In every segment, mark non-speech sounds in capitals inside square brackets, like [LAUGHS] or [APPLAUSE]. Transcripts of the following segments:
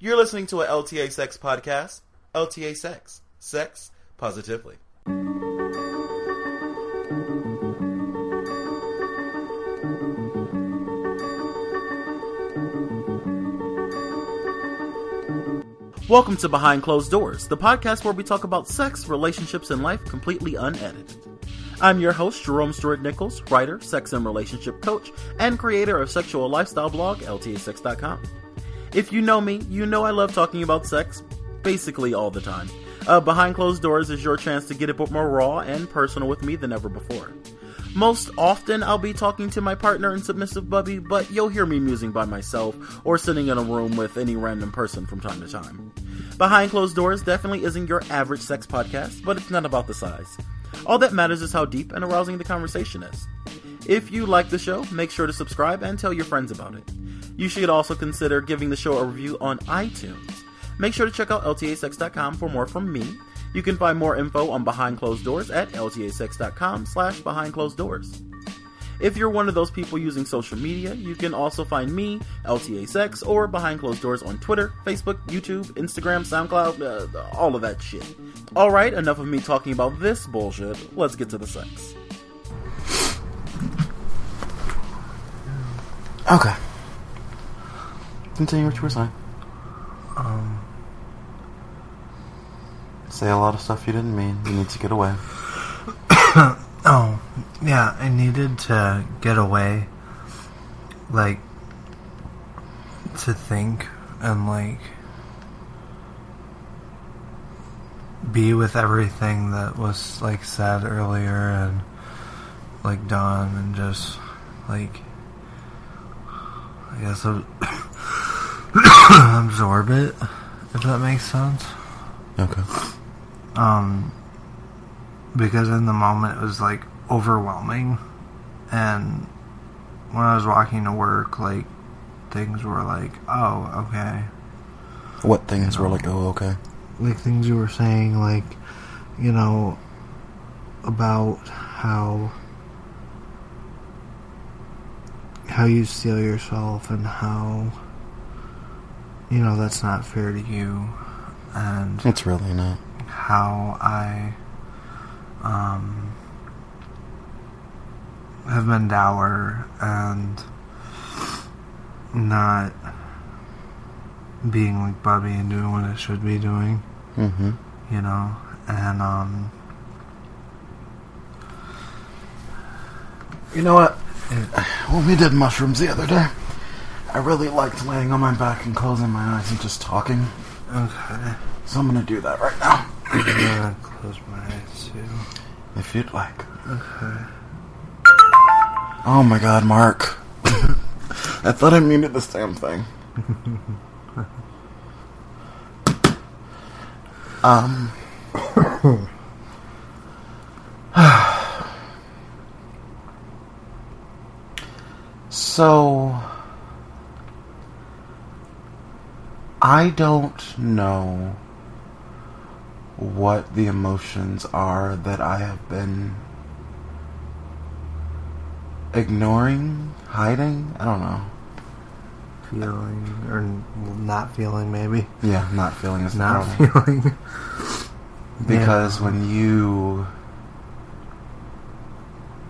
You're listening to a LTA Sex podcast. LTA Sex. Sex positively. Welcome to Behind Closed Doors, the podcast where we talk about sex, relationships, and life completely unedited. I'm your host, Jerome Stewart Nichols, writer, sex and relationship coach, and creator of sexual lifestyle blog, LTASex.com. If you know me, you know I love talking about sex basically all the time. Uh, Behind Closed Doors is your chance to get a bit more raw and personal with me than ever before. Most often, I'll be talking to my partner and submissive bubby, but you'll hear me musing by myself or sitting in a room with any random person from time to time. Behind Closed Doors definitely isn't your average sex podcast, but it's not about the size. All that matters is how deep and arousing the conversation is. If you like the show, make sure to subscribe and tell your friends about it. You should also consider giving the show a review on iTunes. Make sure to check out ltasex.com for more from me you can find more info on Behind Closed Doors at ltasex.com slash behind closed doors. If you're one of those people using social media, you can also find me, LTA Sex, or Behind Closed Doors on Twitter, Facebook, YouTube, Instagram, SoundCloud, uh, all of that shit. Alright, enough of me talking about this bullshit. Let's get to the sex. Okay. Continue what you were saying. Um, Say a lot of stuff you didn't mean. You need to get away. [COUGHS] oh, yeah, I needed to get away. Like, to think and, like, be with everything that was, like, said earlier and, like, done and just, like, I guess [COUGHS] absorb it, if that makes sense. Okay. Um, because in the moment it was like overwhelming, and when I was walking to work, like things were like, oh, okay. What things you know, were like, oh, okay? Like things you were saying, like, you know, about how how you steel yourself and how you know that's not fair to you and it's really not how I um, have been dour and not being like Bubby and doing what I should be doing. Mm-hmm. You know, and um, you know what? [SIGHS] When we did mushrooms the other day, I really liked laying on my back and closing my eyes and just talking. Okay. So I'm gonna do that right now. I'm gonna close my eyes too. If you'd like. Okay. Oh my god, Mark. [LAUGHS] I thought I needed the same thing. [LAUGHS] um. [COUGHS] [SIGHS] [SIGHS] so. I don't know what the emotions are that I have been ignoring, hiding. I don't know. Feeling or not feeling, maybe. Yeah, not feeling is not feeling. [LAUGHS] because yeah. when you,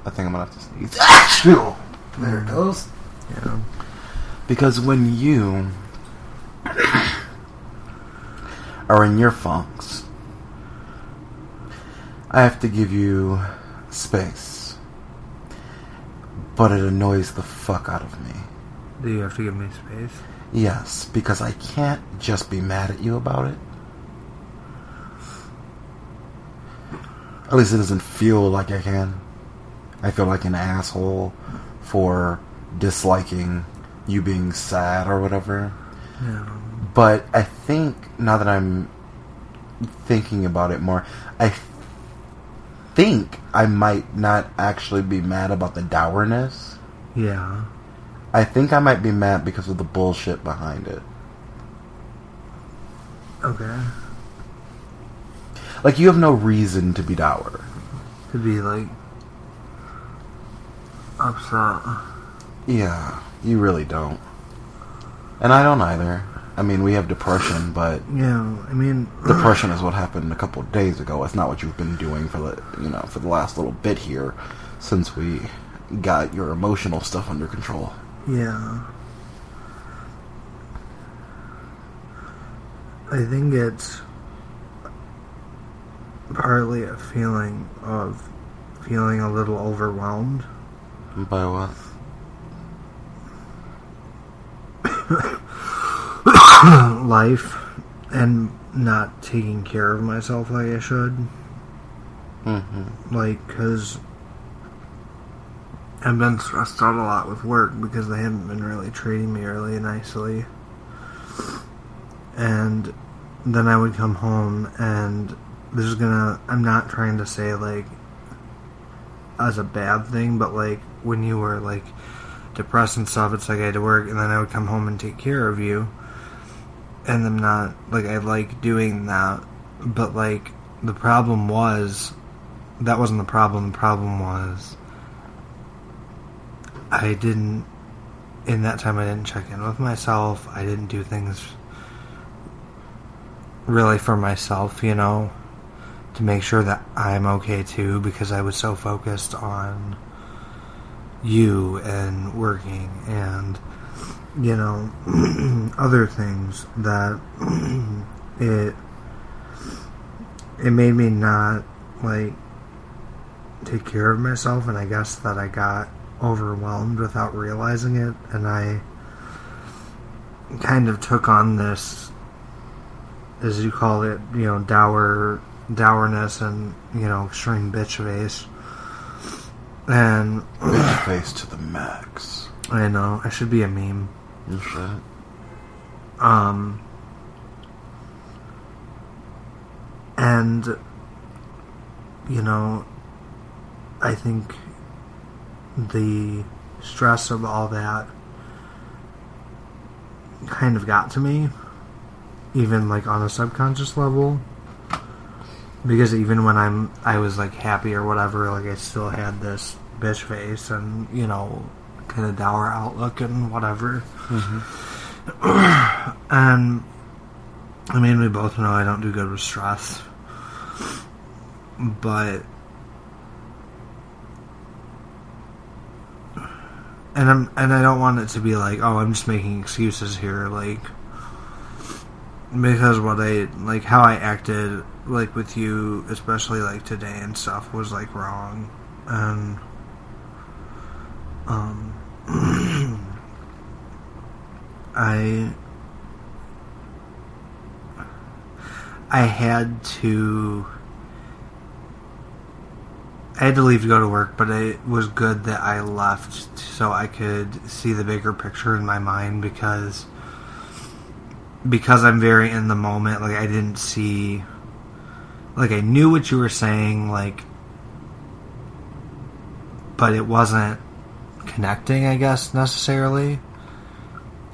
I think I'm gonna have to sneeze. Ah! there it goes. Yeah. Because when you [COUGHS] are in your funks, I have to give you space. But it annoys the fuck out of me. Do you have to give me space? Yes, because I can't just be mad at you about it. At least it doesn't feel like I can. I feel like an asshole for disliking you being sad or whatever. Yeah. But I think now that I'm thinking about it more, I think I might not actually be mad about the dourness. Yeah. I think I might be mad because of the bullshit behind it. Okay. Like you have no reason to be dour. To be like upset. Yeah, you really don't. And I don't either. I mean, we have depression, but Yeah, I mean, [CLEARS THROAT] depression is what happened a couple of days ago. It's not what you've been doing for the you know for the last little bit here since we got your emotional stuff under control. yeah. I think it's partly a feeling of feeling a little overwhelmed. By what? [COUGHS] life and not taking care of myself like I should. Mm-hmm. Like, because I've been stressed out a lot with work because they haven't been really treating me really nicely. And then I would come home and this is gonna, I'm not trying to say like as a bad thing, but like when you were like depressed and stuff, it's like I had to work and then I would come home and take care of you. And I'm not, like, I like doing that, but like, the problem was that wasn't the problem. The problem was I didn't in that time I didn't check in with myself. I didn't do things really for myself, you know, to make sure that I'm okay too because I was so focused on you and working and you know [CLEARS THROAT] other things that [CLEARS THROAT] it it made me not like take care of myself and I guess that I got overwhelmed without realizing it and I kind of took on this as you call it, you know, dour dourness and, you know, extreme bitch face. And face to the max. I know, I should be a meme. You should. Um, and, you know, I think the stress of all that kind of got to me, even like on a subconscious level. Because even when I'm, I was like happy or whatever, like I still had this bitch face and, you know, kind of dour outlook and whatever. Mm-hmm. [CLEARS THROAT] And I mean, we both know I don't do good with stress, but and I'm and I don't want it to be like, oh, I'm just making excuses here, like because what I like how I acted like with you, especially like today and stuff, was like wrong, and um. [CLEARS THROAT] I I had to I had to leave to go to work, but it was good that I left so I could see the bigger picture in my mind because because I'm very in the moment, like I didn't see like I knew what you were saying, like but it wasn't connecting, I guess, necessarily.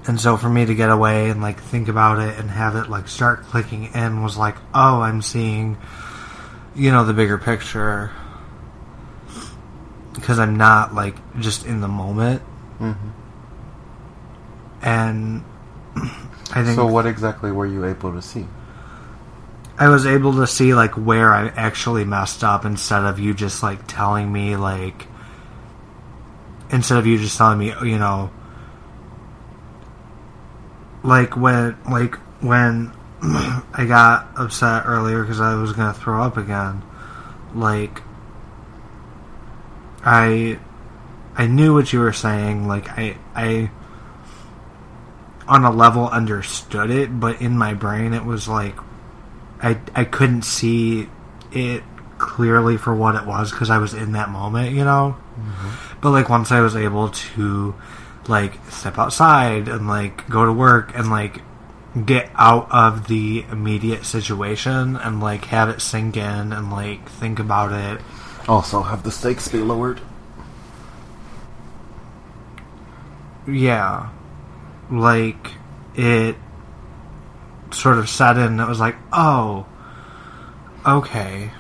And so for me to get away and like think about it and have it like start clicking in was like, oh, I'm seeing, you know, the bigger picture. Because I'm not like just in the moment. Mm-hmm. And [CLEARS THROAT] I think So, what exactly were you able to see? I was able to see like where I actually messed up instead of you just like telling me like instead of you just telling me you know like when like when [CLEARS THROAT] I got upset earlier because I was gonna throw up again like I I knew what you were saying like I I on a level understood it but in my brain it was like I I couldn't see it clearly for what it was because I was in that moment, you know. Mm-hmm. But like once I was able to like step outside and like go to work and like get out of the immediate situation and like have it sink in and like think about it. Also, have the stakes be lowered? Yeah. Like it sort of set in and it was like, "Oh, okay."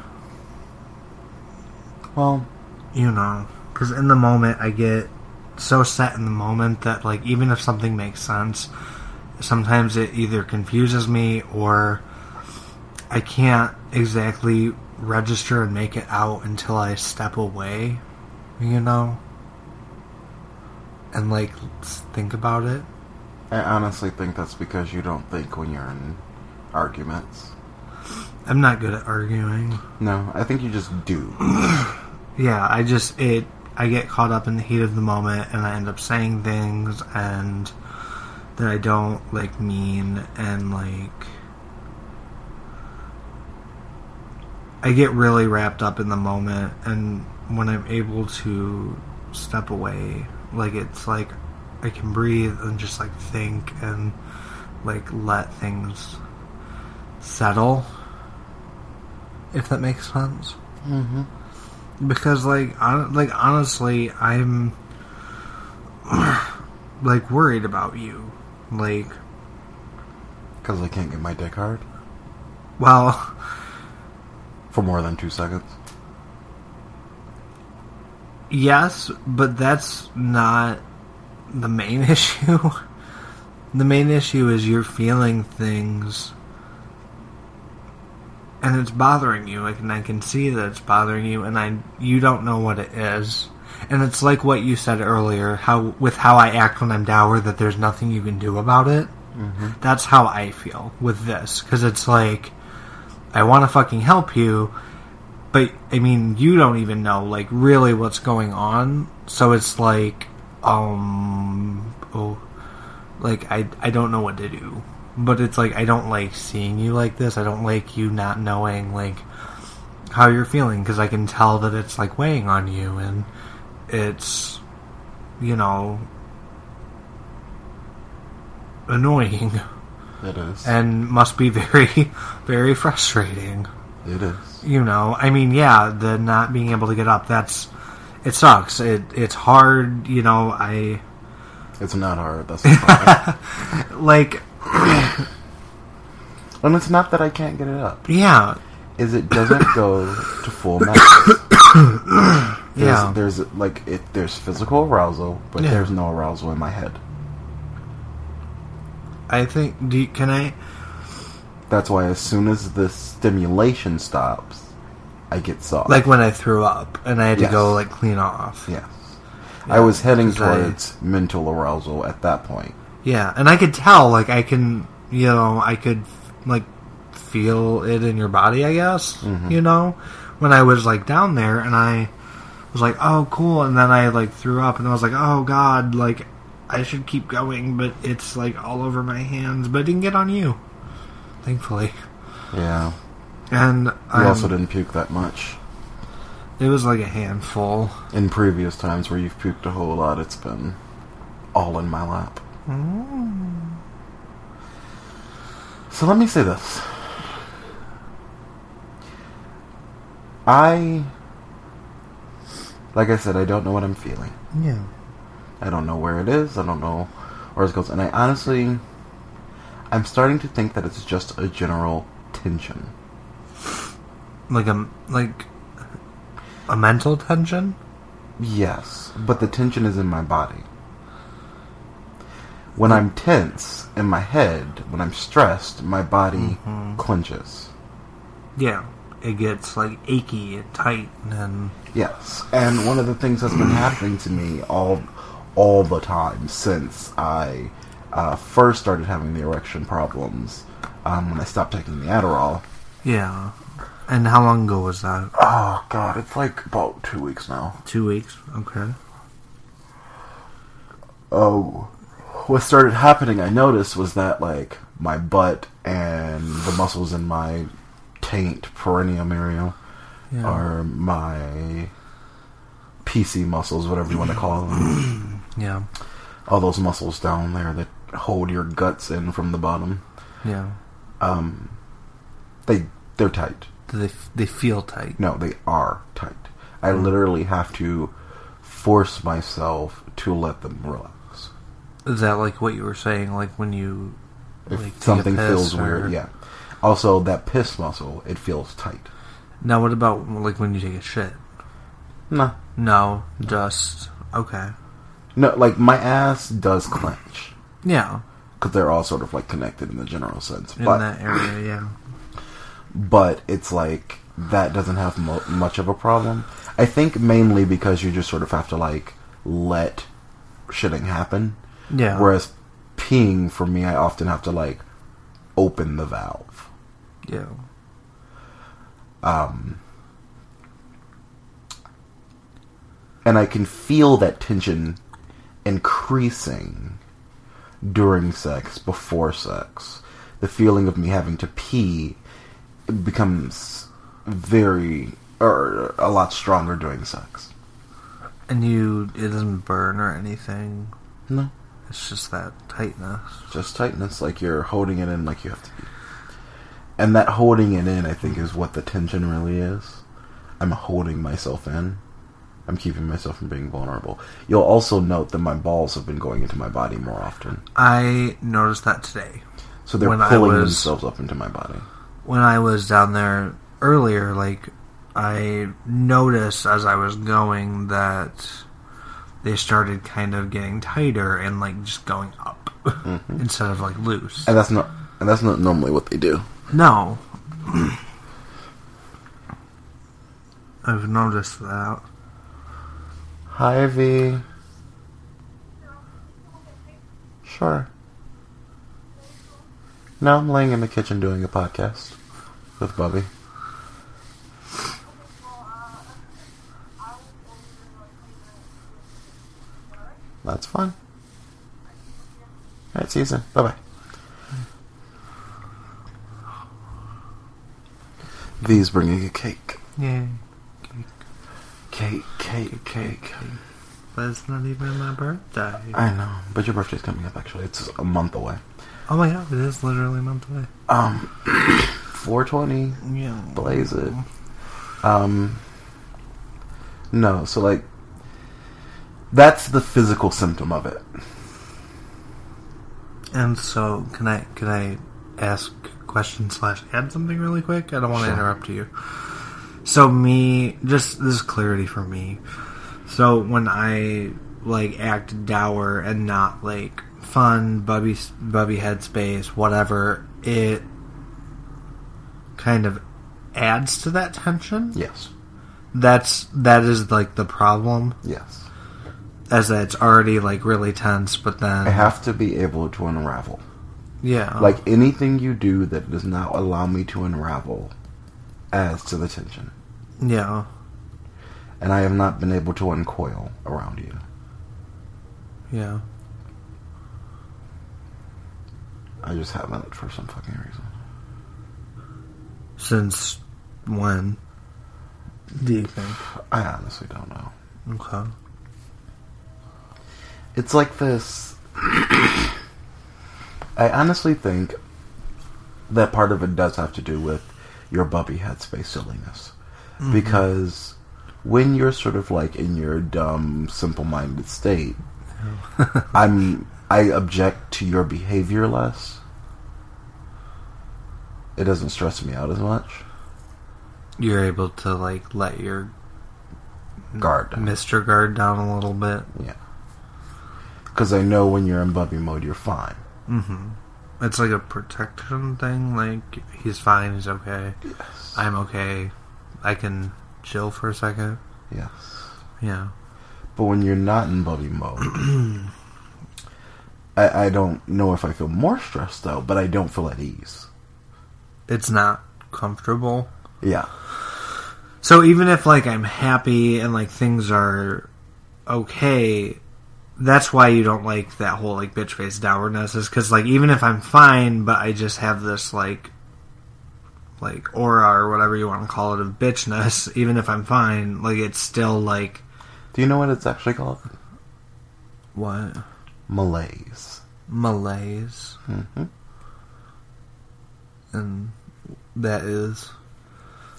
Well, you know because in the moment i get so set in the moment that like even if something makes sense sometimes it either confuses me or I can't exactly register and make it out until I step away, you know? And like think about it. I honestly think that's because you don't think when you're in arguments. I'm not good at arguing. No, I think you just do. [CLEARS THROAT] Yeah, I just it I get caught up in the heat of the moment and I end up saying things and that I don't like mean and like I get really wrapped up in the moment and when I'm able to step away, like it's like I can breathe and just like think and like let things settle. If that makes sense Mm-hmm. because like hon- like honestly i'm [SIGHS] like worried about you like Because I can't get my dick hard well for more than two seconds. yes but that's not the main [LAUGHS] issue? The main issue is you're feeling things and it's bothering you like and i can see that it's bothering you and i you don't know what it is. And it's like what you said earlier how with how i act when i'm dour that there's nothing you can do about it. Mm-hmm. that's how i feel with this because it's like i want to fucking help you but i mean you don't even know like really what's going on. So it's like um oh like i i don't know what to do. But it's like i don't like seeing you like this. I don't like you not knowing like how you're feeling. Because i can tell that it's like weighing on you and it's you know annoying. It is. and must be very [LAUGHS] very frustrating. It is. you know i mean yeah the not being able to get up that's it sucks it it's hard you know i It's not hard. That's the problem. [LAUGHS] like [COUGHS] and it's not that I can't get it up. yeah Is it doesn't go to full [COUGHS] max. [COUGHS] There's, Yeah. There's like it. There's physical arousal, but Yeah. there's no arousal in my head. i think do you, can i That's why as soon as the stimulation stops, I get soft. like when i threw up and i had to go like clean off Yeah, I was heading 'cause I- towards mental arousal at that point. yeah and i could tell like i can you know i could like feel it in your body i guess Mhm. you know when i was like down there and i was like oh cool and then i like threw up and i was like oh god like i should keep going but it's like all over my hands but it didn't get on you thankfully Yeah. And You um, also didn't puke that much. it was like a handful In previous times where you've puked a whole lot, it's been all in my lap. So let me say this. I, like I said, I don't know what I'm feeling. yeah I don't know where it is. I don't know where it goes. And I honestly, I'm starting to think that it's just a general tension. Like a like a mental tension Yes, but the tension is in my body. When I'm tense in my head, when I'm stressed, my body Mhm. clenches. yeah it gets like achy and tight and Yes, and one of the things that's been happening to me all all the time since I uh, first started having the erection problems, um, when I stopped taking the Adderall. Yeah. And how long ago was that? Oh God, it's like about two weeks now. Two weeks. Okay. Oh, what started happening, I noticed, was that like my butt and the muscles in my taint perineum area Yeah. are my PC muscles, whatever you want to call them. [CLEARS THROAT] Yeah. All those muscles down there that hold your guts in from the bottom. Yeah. Um, they they're tight. Do they they feel tight? No, they are tight. I hmm. literally have to force myself to let them relax. Is that like what you were saying? Like when you If like, something feels or- weird, yeah. Also, that piss muscle, it feels tight. Now, what about like when you take a shit? No, No, just okay. no, like my ass does clench Yeah. because they're all sort of like connected in the general sense. in but that area. Yeah, but it's like that doesn't have mo- much of a problem. I think mainly because you just sort of have to like let shitting happen. yeah. Whereas peeing for me, I often have to like open the valve. yeah, Um, and I can feel that tension increasing during sex, before sex. The feeling of me having to pee becomes very, or a lot stronger during sex. and you it doesn't burn or anything. No. It's just that tightness. Just tightness, like you're holding it in like you have to be. And that holding it in, I think, is what the tension really is. I'm holding myself in. I'm keeping myself from being vulnerable. You'll also note that my balls have been going into my body more often. I noticed that today So they're When I pulling themselves up into my body. When I was down there earlier. Like I noticed as I was going that they started kind of getting tighter and like just going up [LAUGHS] mm-hmm. instead of like loose. And that's not and that's not normally what they do. No. [CLEARS THROAT] I've noticed that. Hi V. Sure. No, I'm laying in the kitchen doing a podcast with Bubby. That's fun. Alright, see you soon. Bye bye. V's bringing a cake. Yeah. Cake, cake, cake. But it's not even my birthday. I know, but your birthday's coming up actually. It's a month away. Oh my god, it is literally a month away. Um, [CLEARS THROAT] 420, Yeah. blaze it. Um, no, so like, that's the physical symptom of it. And so, can I can I ask a question slash add something really quick? I don't want to Sure. interrupt you. So me, just this is clarity for me. So when I like act dour and not like fun, bubby bubby headspace, whatever, it kind of adds to that tension. Yes, That's that is like the problem, yes. as that it's already like really tense, but then I have to be able to unravel. yeah, Like anything you do that does not allow me to unravel adds to the tension. yeah. And I have not been able to uncoil around you. Yeah. I just haven't for some fucking reason. Since when do you think? I honestly don't know. Okay. It's like this. [COUGHS] I honestly think that part of it does have to do with your bubby headspace silliness. Mm-hmm. Because when you're sort of like in your dumb, simple minded state, [LAUGHS] I'm I object to your behavior less. It doesn't stress me out as much. You're able to like let your Guard. down. Mr. Guard down a little bit. Yeah. Because I know when you're in bubby mode, you're fine. Mm-hmm. It's like a protection thing. Like he's fine. He's okay. Yes. I'm okay. I can chill for a second. Yes. Yeah. But when you're not in bubby mode, [CLEARS THROAT] I, I don't know if I feel more stressed though, but I don't feel at ease. It's not comfortable. Yeah. So even if like I'm happy and like things are okay, that's why you don't like that whole like bitch face dourness is because like even if I'm fine, but I just have this like like aura or whatever you want to call it of bitchness, [LAUGHS] even if I'm fine, like it's still like Do you know what it's actually called? what Malaise. malaise, hmm and that is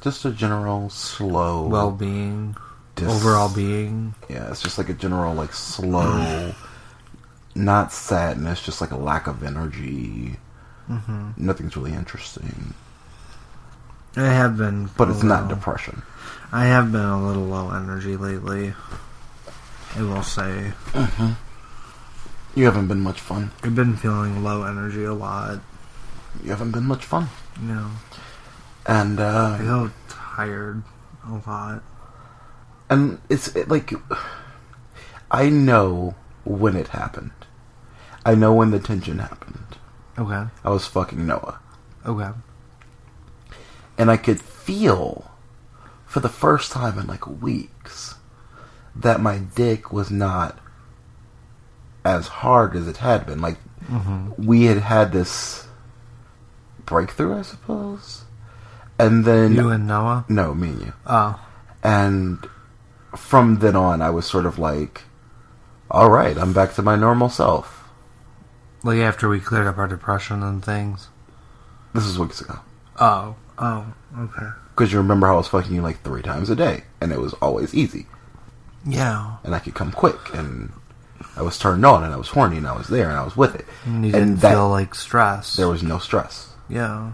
Just a general slow. well being, dis- overall being. Yeah, it's just like a general, like, slow. [SIGHS] not sadness, just like a lack of energy. hmm Nothing's really interesting. I have been, But it's not depression. I have been a little low energy lately. I will say. You haven't been much fun. I've been feeling low energy a lot. You haven't been much fun. You know, And uh I feel tired a lot. and it's it, like I know when it happened. I know when the tension happened. Okay. I was fucking Noah. Okay. and I could feel for the first time in like weeks that my dick was not as hard as it had been. Like Mm-hmm. we had had this breakthrough, I suppose, and then You and Noah? no, me and you, Oh. and from then on, I was sort of like, all right, I'm back to my normal self. Like after we cleared up our depression and things. This is weeks ago. Oh. Oh. Okay. Because you remember how I was fucking you like three times a day, and it was always easy. Yeah. and I could come quick, and I was turned on, and I was horny, and I was there, and I was with it, And you and didn't that feel like stress. there was no stress. Yeah.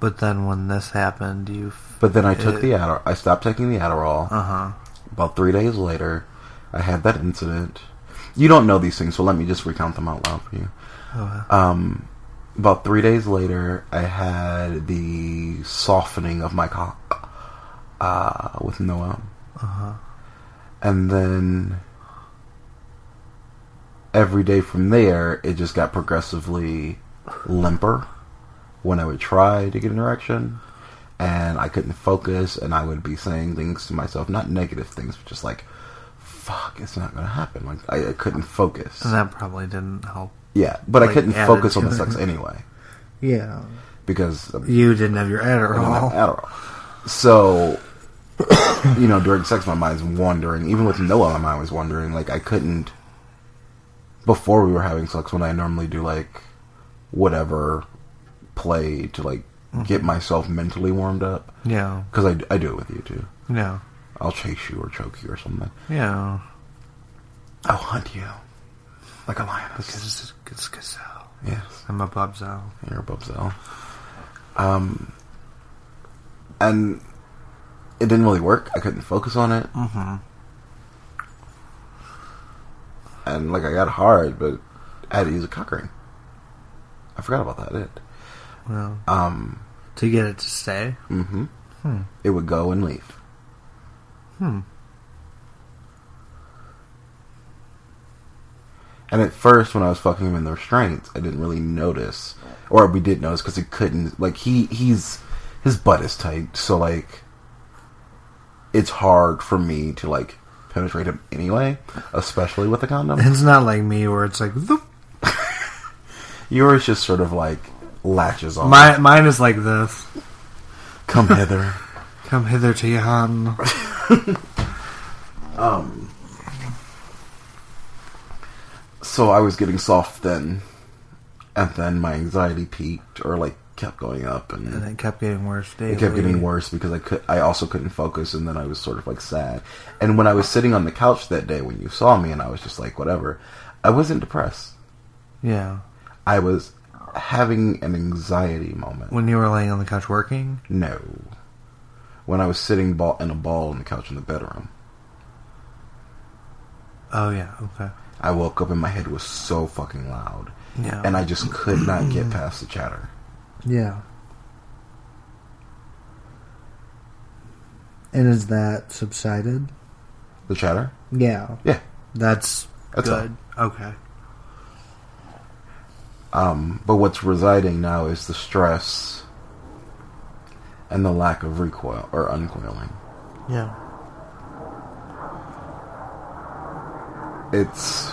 But then when this happened, you. But then I took It- the Adderall. I stopped taking the Adderall. Uh huh. About three days later, I had that incident. You don't know these things, so let me just recount them out loud for you. Okay. Um, about three days later, I had the softening of my cock uh, with Noah. Uh huh. And then every day from there, it just got progressively limper when I would try to get an erection. And I couldn't focus, and I would be saying things to myself, not negative things, but just like, fuck, it's not going to happen. Like, I, I couldn't focus. And that probably didn't help. Yeah, but I couldn't focus on the sex anyway, Yeah. because um, You didn't have your I didn't have Adderall. Adderall. So, [COUGHS] you know, during sex, my mind's wandering. Even with Noah, my mind was wandering. Like, I couldn't. Before we were having sex, when I normally do, like, whatever play to, like, get myself mentally warmed up. Yeah. Because I, I do it with you, too. Yeah. I'll chase you or choke you or something. Yeah. I'll hunt you. Like a lioness. Because it's, it's gazelle. Yes. I'm a bubzell. You're a Bubzell. Um, and it didn't really work. I couldn't focus on it. Mm-hmm. and like I got hard, but I had to use a cock ring. I forgot about that. It. Well, Um. to get it to stay. hmm Hmm. It would go and leave. Hmm. And at first, when I was fucking him in the restraints, I didn't really notice, or we did notice because he couldn't. Like he, he's his butt is tight, so like it's hard for me to like penetrate him anyway, especially with a condom. It's not like me where it's like the [LAUGHS] Yours just sort of like latches on. my mine is like this. Come hither. [LAUGHS] Come hither to Johan. [LAUGHS] Um. So I was getting soft then, and then my anxiety peaked, or like kept going up, and, And it kept getting worse daily. it kept getting worse because I could. I also couldn't focus, and then I was sort of like sad. And when I was sitting on the couch that day, when you saw me, and I was just like, whatever, I wasn't depressed. Yeah. I was having an anxiety moment. When you were laying on the couch working? No. When I was sitting ball in a ball on the couch in the bedroom. Oh yeah, okay. I woke up and my head was so fucking loud. Yeah. And I just could not get past the chatter. Yeah. And is that subsided? The chatter? Yeah. Yeah. That's, That's good. Okay. Um, but what's residing now is the stress and the lack of recoil or uncoiling. Yeah. It's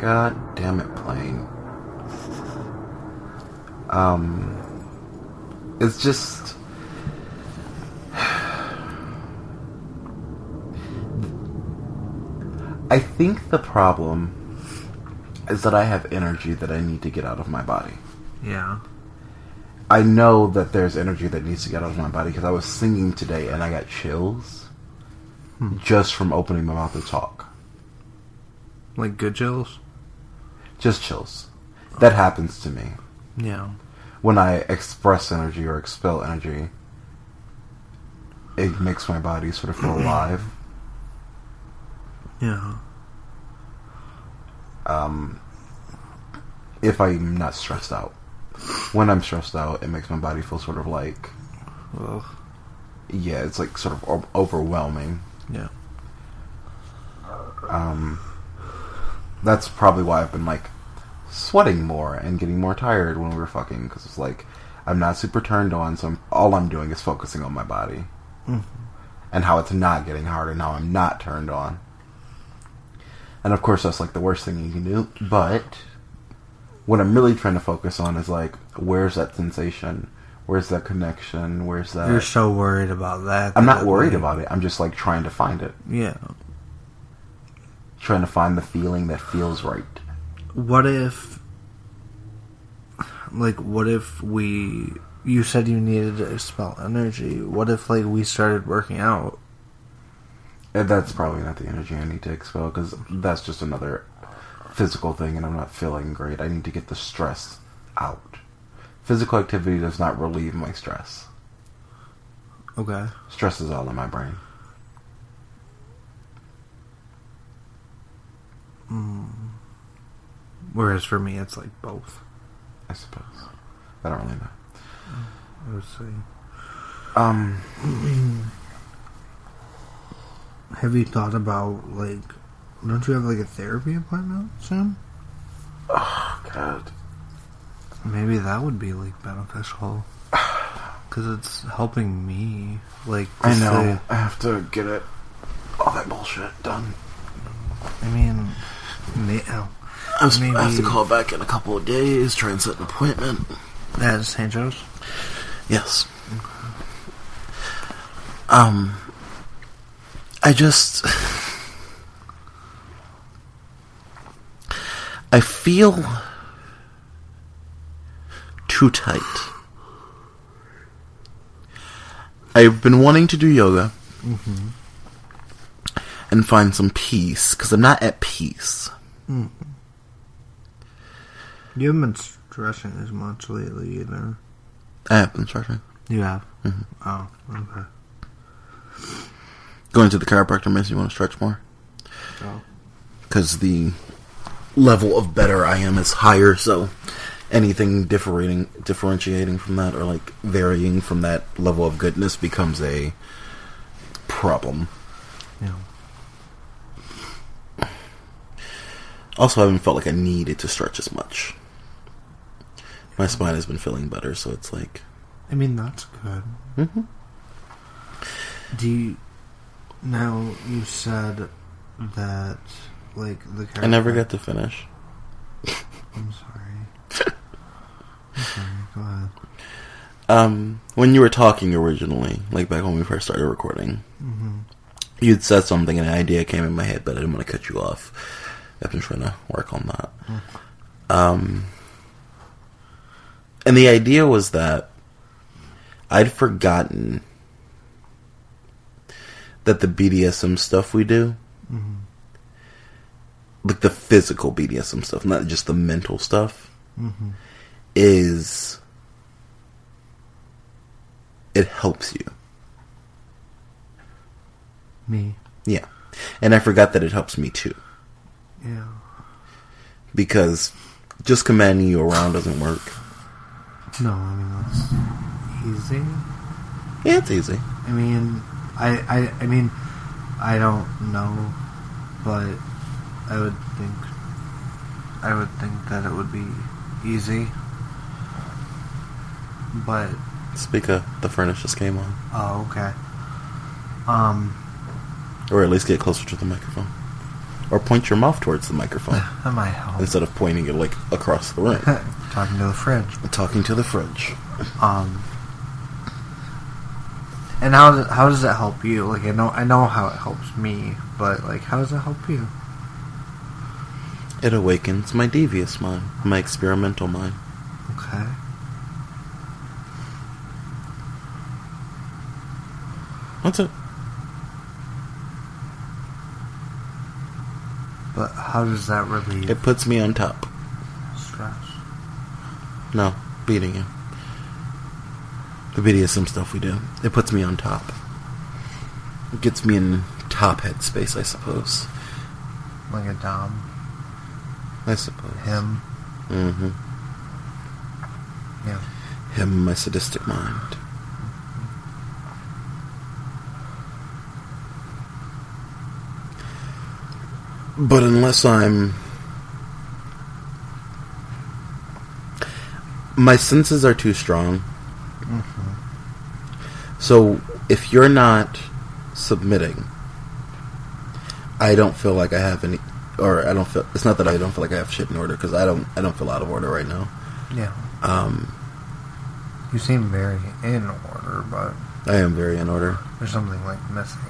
God damn it, plane. Um, it's just. [SIGHS] I think the problem is that I have energy that I need to get out of my body. Yeah. I know that there's energy that needs to get out of my body because I was singing today and I got chills just from opening my mouth to talk. Like good chills? Just chills. That happens to me. Yeah. when I express energy or expel energy, it makes my body sort of feel [CLEARS THROAT] alive. Yeah. Um, if I'm not stressed out. When I'm stressed out, it makes my body feel sort of like, Ugh. yeah, it's like sort of overwhelming. Yeah. Um, that's probably why I've been like sweating more and getting more tired when we were fucking because it's like I'm not super turned on, so I'm, all I'm doing is focusing on my body Mhm. and how it's not getting hard and how I'm not turned on. And of course, that's like the worst thing you can do. But what I'm really trying to focus on is like, where's that sensation? Where's that connection? Where's that? You're so worried about that. I'm not worried like- about it. I'm just like trying to find it, Yeah. Trying to find the feeling that feels right. What if, like, what if we? You said you needed to expel energy. What if, like, we started working out? And that's probably not the energy I need to expel because that's just another physical thing, and I'm not feeling great. I need to get the stress out. Physical activity does not relieve my stress. Okay. Stress is all in my brain. Whereas for me, it's like both. I suppose. I don't really know. I would say. Um, [CLEARS THROAT] Have you thought about like? Don't you have like a therapy appointment soon? oh god. Maybe that would be like beneficial. [SIGHS] Because it's helping me. Like I know. say- I have to get it. All that bullshit done. I mean, may, oh, I Maybe- have to call back in a couple of days, try and set an appointment. at St. Joe's. Yes. Um, I just. [LAUGHS] I feel too tight. I've been wanting to do yoga and find some peace because I'm not at peace. You haven't been stressing as much lately either. I have been stretching. You have. Mhm. Oh, okay. Going to the chiropractor makes me want to stretch more. Oh. because the level of better I am is higher. So anything differing, differentiating from that, or like varying from that level of goodness, becomes a problem. Yeah. Also, I haven't felt like I needed to stretch as much. My spine has been feeling better, so it's like I mean, that's good. mhm. Do you. Now, you said that, like, the I never got to finish. I'm sorry. [LAUGHS] I'm sorry. Go ahead. Um, when you were talking originally, like back when we first started recording, hmm you'd said something and an idea came in my head, but I didn't want to cut you off. I've been trying to work on that. Um, and the idea was that I'd forgotten that the BDSM stuff we do, hmm like the physical BDSM stuff, not just the mental stuff, hmm is it helps you. Me. Yeah. And I forgot that it helps me too. Yeah. Because just commanding you around doesn't work. No, I mean, that's easy. Yeah, it's easy. I mean, I, I, I mean, I don't know, but I would think, I would think that it would be easy. But Speak of the furnace just came on. oh, okay. Um, Or at least get closer to the microphone. Or point your mouth towards the microphone [LAUGHS] that might help. instead of pointing it like across the room. [LAUGHS] Talking to the fridge. Talking to the fridge. Um, and how does, how does it help you? Like I know I know how it helps me, but like how does it help you? It awakens my devious mind, my experimental mind. Okay. That's it. But how does that relieve It puts me on top. stress? No, beating you. The BDSM stuff we do. It puts me on top. It gets me in top headspace, I suppose. Like a Dom. I suppose. Him. Mm-hmm. Yeah. Him, my sadistic mind. But unless I'm. My senses are too strong. So if you're not submitting, I don't feel like I have any. Or I don't feel. It's not that I don't feel like I have shit in order because I don't. I don't feel out of order right now. Yeah. Um, You seem very in order, but I am very in order. there's something like missing.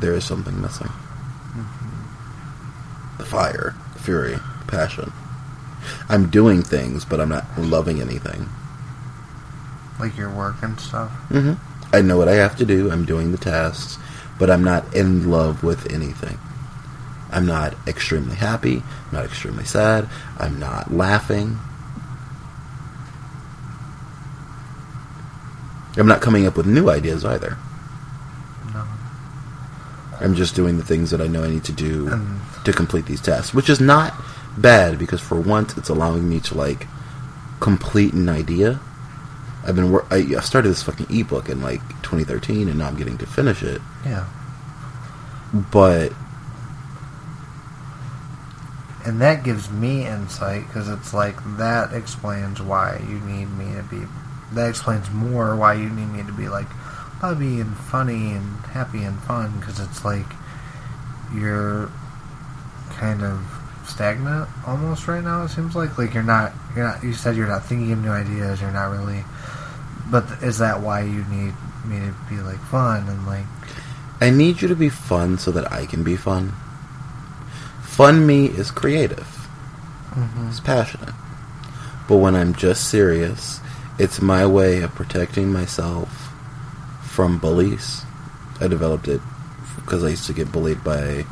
There is something missing. The fire, the fury, the passion. I'm doing things, but I'm not loving anything. Like your work and stuff. hmm I know what I have to do. I'm doing the tasks, but I'm not in love with anything. I'm not extremely happy. I'm not extremely sad. I'm not laughing. I'm not coming up with new ideas either. I'm just doing the things that I know I need to do And to complete these tests, which is not bad because for once it's allowing me to like complete an idea. I've been wor- I I started this fucking ebook in like 2013, and now I'm getting to finish it. yeah. But And that gives me insight because it's like that explains why you need me to be. That explains more why you need me to be like lovey and funny and happy and fun because it's like you're kind of stagnant almost right now. It seems like like you're not you're not. You said you're not thinking of new ideas. You're not really. But is that why you need me to be like fun and like I need you to be fun so that I can be fun. Fun me is creative. Mm-hmm. It's passionate. But when I'm just serious, it's my way of protecting myself from bullies. I developed it because I used to get bullied by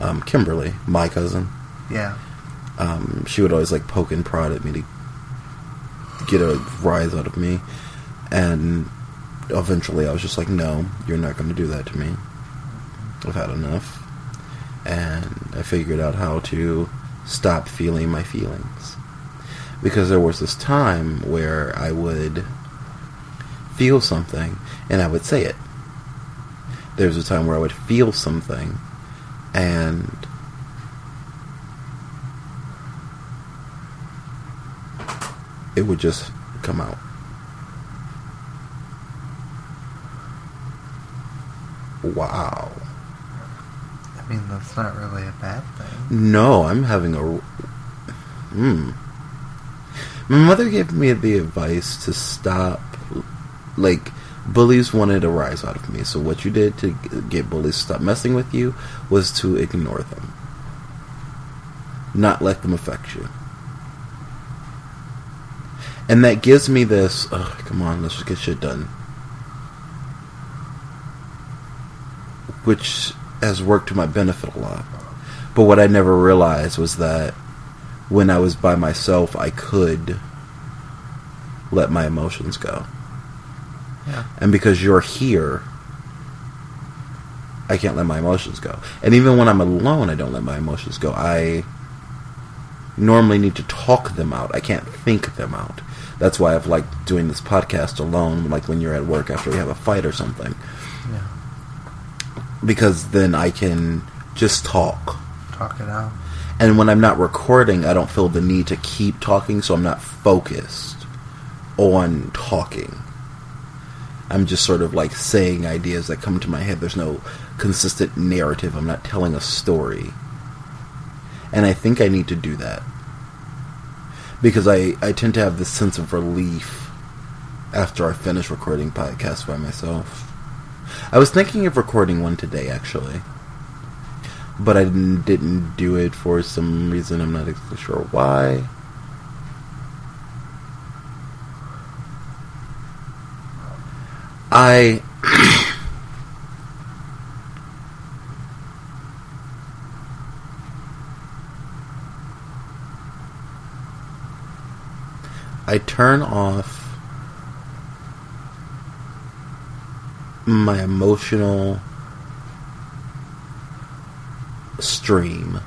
um, Kimberly, my cousin. yeah Um, she would always like poke and prod at me to get a rise out of me, and eventually I was just like, "No, you're not going to do that to me. I've had enough." And I figured out how to stop feeling my feelings because there was this time where I would feel something and I would say it. There was a time where I would feel something and it would just come out. Wow. I mean that's not really a bad thing. No, I'm having a. Hmm. My mother gave me the advice to stop. Like, bullies wanted a rise out of me. So, what you did to get bullies to stop messing with you was to ignore them, not let them affect you. And that gives me this. Oh, come on, let's just get shit done. Which has worked to my benefit a lot. But what I never realized was that when I was by myself, I could let my emotions go. Yeah. And because you're here, I can't let my emotions go. And even when I'm alone, I don't let my emotions go. I normally need to talk them out. I can't think them out. That's why I've liked doing this podcast alone, like when you're at work after we have a fight or something. Yeah. Because then I can just talk. Talk it out. And when I'm not recording, I don't feel the need to keep talking, so I'm not focused on talking. I'm just sort of like saying ideas that come to my head. There's no consistent narrative. I'm not telling a story. And I think I need to do that. Because I, I tend to have this sense of relief after I finish recording podcasts by myself. I was thinking of recording one today, actually but I didn't, didn't do it for some reason. I'm not exactly sure why. I. I turn off my emotional stream.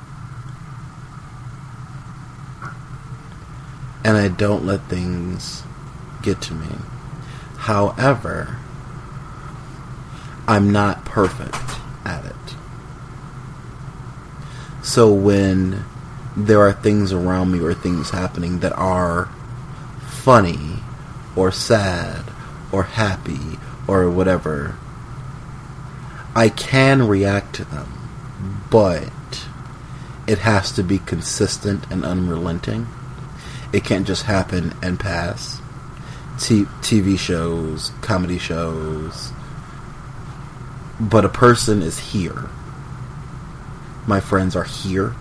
And I don't let things get to me. However, I'm not perfect at it. So when there are things around me or things happening that are funny or sad or happy or whatever, I can react to them, but it has to be consistent and unrelenting. It can't just happen and pass. T- TV shows, comedy shows, but a person is here. My friends are here.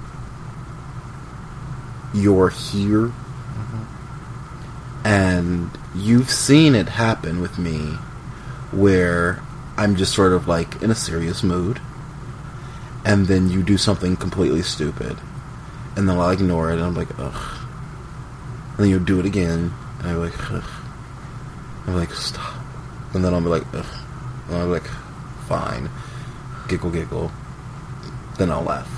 You're here. Mm-hmm. And you've seen it happen with me where I'm just sort of like in a serious mood. And then you do something completely stupid. And then I'll ignore it and I'm like, ugh. And then you'll do it again. And I'm like, ugh. I'm like, stop. And then I'll be like, ugh. And I'll be like, fine. Giggle, giggle. Then I'll laugh.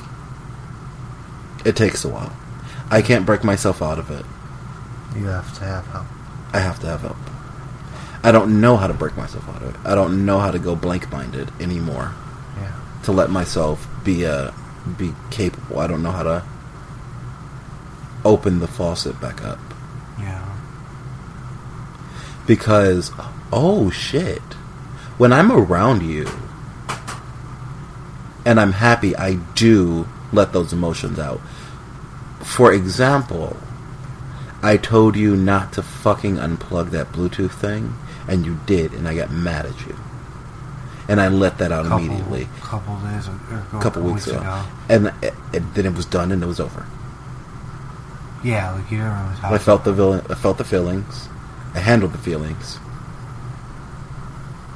It takes a while. I can't break myself out of it. You have to have help. I have to have help. I don't know how to break myself out of it. I don't know how to go blank minded anymore. Yeah. To let myself be uh be capable. I don't know how to open the faucet back up. Yeah. Because oh shit. When I'm around you and I'm happy, I do let those emotions out. For example, I told you not to fucking unplug that Bluetooth thing, and you did, and I got mad at you. And I let that out Couple, immediately, Couple days ago. a couple weeks ago. And it, it, then it was done, and it was over. Yeah, like you what's I felt the villain, I felt the feelings, I handled the feelings,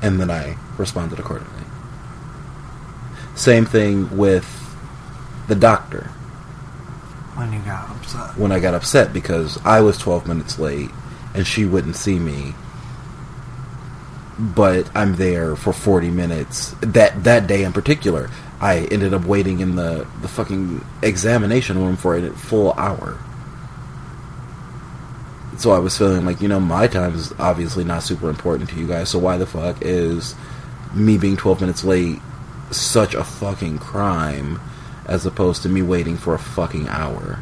and then I responded accordingly. Same thing with the doctor. when you got upset. when I got upset because I was 12 minutes late and she wouldn't see me. But I'm there for 40 minutes. That that day in particular, I ended up waiting in the, the fucking examination room for a full hour. So I was feeling like, you know, my time is obviously not super important to you guys, so why the fuck is me being 12 minutes late such a fucking crime as opposed to me waiting for a fucking hour?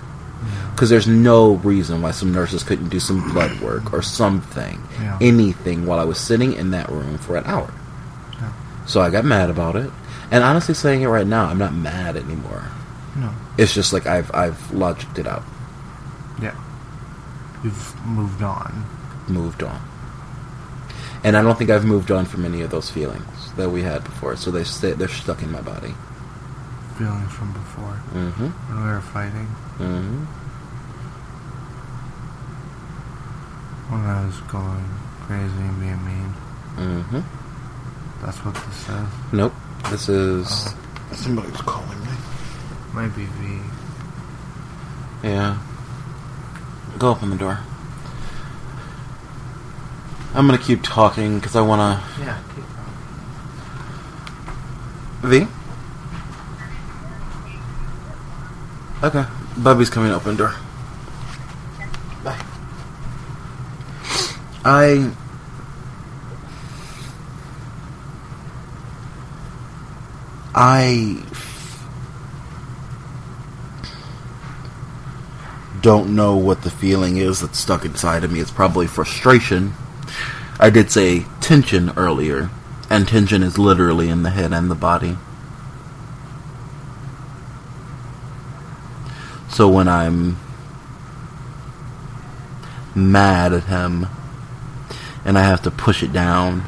because there's no reason why some nurses couldn't do some blood work or something, Yeah. anything, while I was sitting in that room for an hour. Yeah. So I got mad about it, and honestly, saying it right now, I'm not mad anymore. No. It's just like I've I've logicked it out, Yeah. You've moved on. moved on, and I don't think I've moved on from any of those feelings that we had before. So they stay, they're stuck in my body. Feelings from before. Mm-hmm. When we were fighting. Mm-hmm. When I was going crazy and being mean. Mm-hmm. That's what this says. Nope. This is Oh. somebody's calling me. Might be V. Yeah. Go open the door. I'm gonna keep talking because I wanna. Yeah. V? Okay. Bubby's coming to open the door. Bye. I. I don't know what the feeling is that's stuck inside of me. It's probably frustration. I did say tension earlier, and tension is literally in the head and the body. So when I'm mad at him and I have to push it down,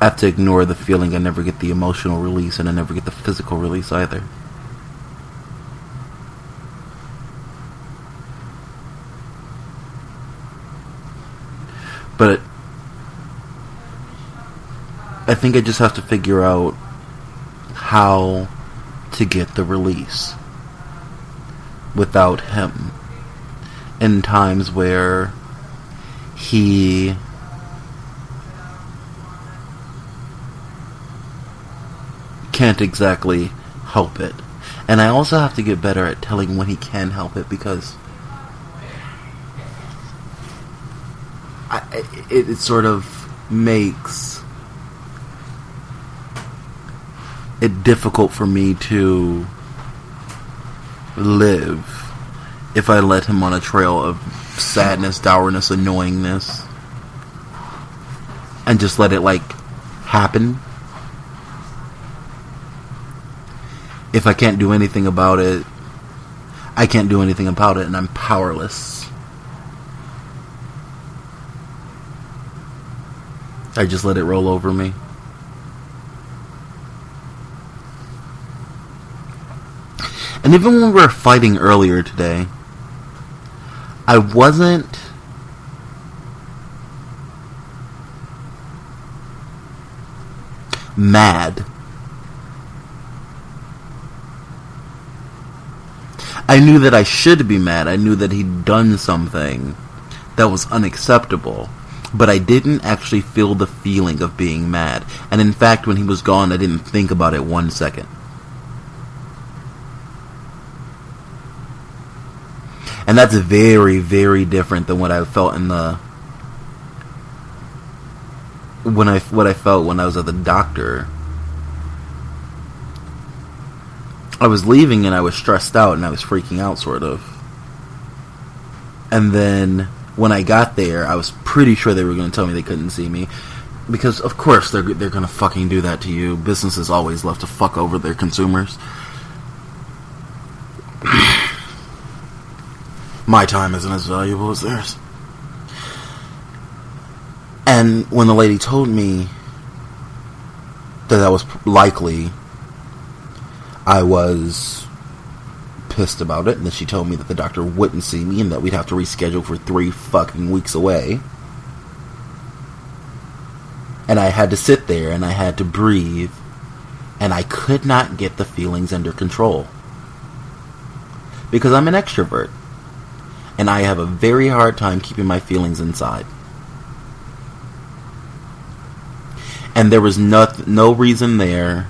I have to ignore the feeling. I never get the emotional release and I never get the physical release either. But I think I just have to figure out how to get the release without him in times where he can't exactly help it. And I also have to get better at telling when he can help it because I, it, it sort of makes it difficult for me to live if I let him on a trail of sadness, dourness, annoyingness, and just let it like happen. If I can't do anything about it, I can't do anything about it, and I'm powerless. I just let it roll over me. And even when we were fighting earlier today, I wasn't mad. I knew that I should be mad. I knew that he'd done something that was unacceptable. But I didn't actually feel the feeling of being mad. And in fact, when he was gone, I didn't think about it one second. And that's very, very different than what I felt in the when I what I felt when I was at the doctor. I was leaving and I was stressed out and I was freaking out sort of. And then when I got there, I was pretty sure they were going to tell me they couldn't see me because of course they're they're going to fucking do that to you. Businesses always love to fuck over their consumers. [CLEARS THROAT] My time isn't as valuable as theirs. And when the lady told me that that was likely, I was pissed about it. And then she told me that the doctor wouldn't see me and that we'd have to reschedule for three fucking weeks away. And I had to sit there and I had to breathe. And I could not get the feelings under control. Because I'm an extrovert. And I have a very hard time keeping my feelings inside. and there was no no reason there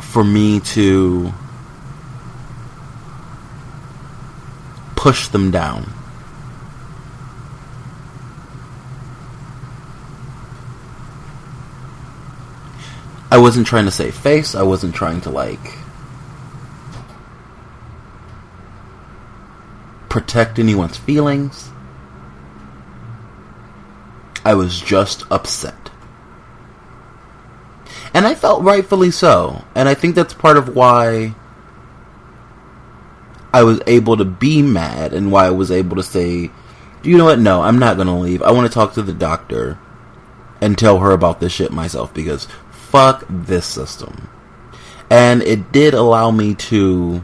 for me to push them down. I wasn't trying to save face. I wasn't trying to like protect anyone's feelings. I was just upset. And I felt rightfully so. And I think that's part of why I was able to be mad and why I was able to say, you know what? No, I'm not going to leave. I want to talk to the doctor and tell her about this shit myself because fuck this system. And it did allow me to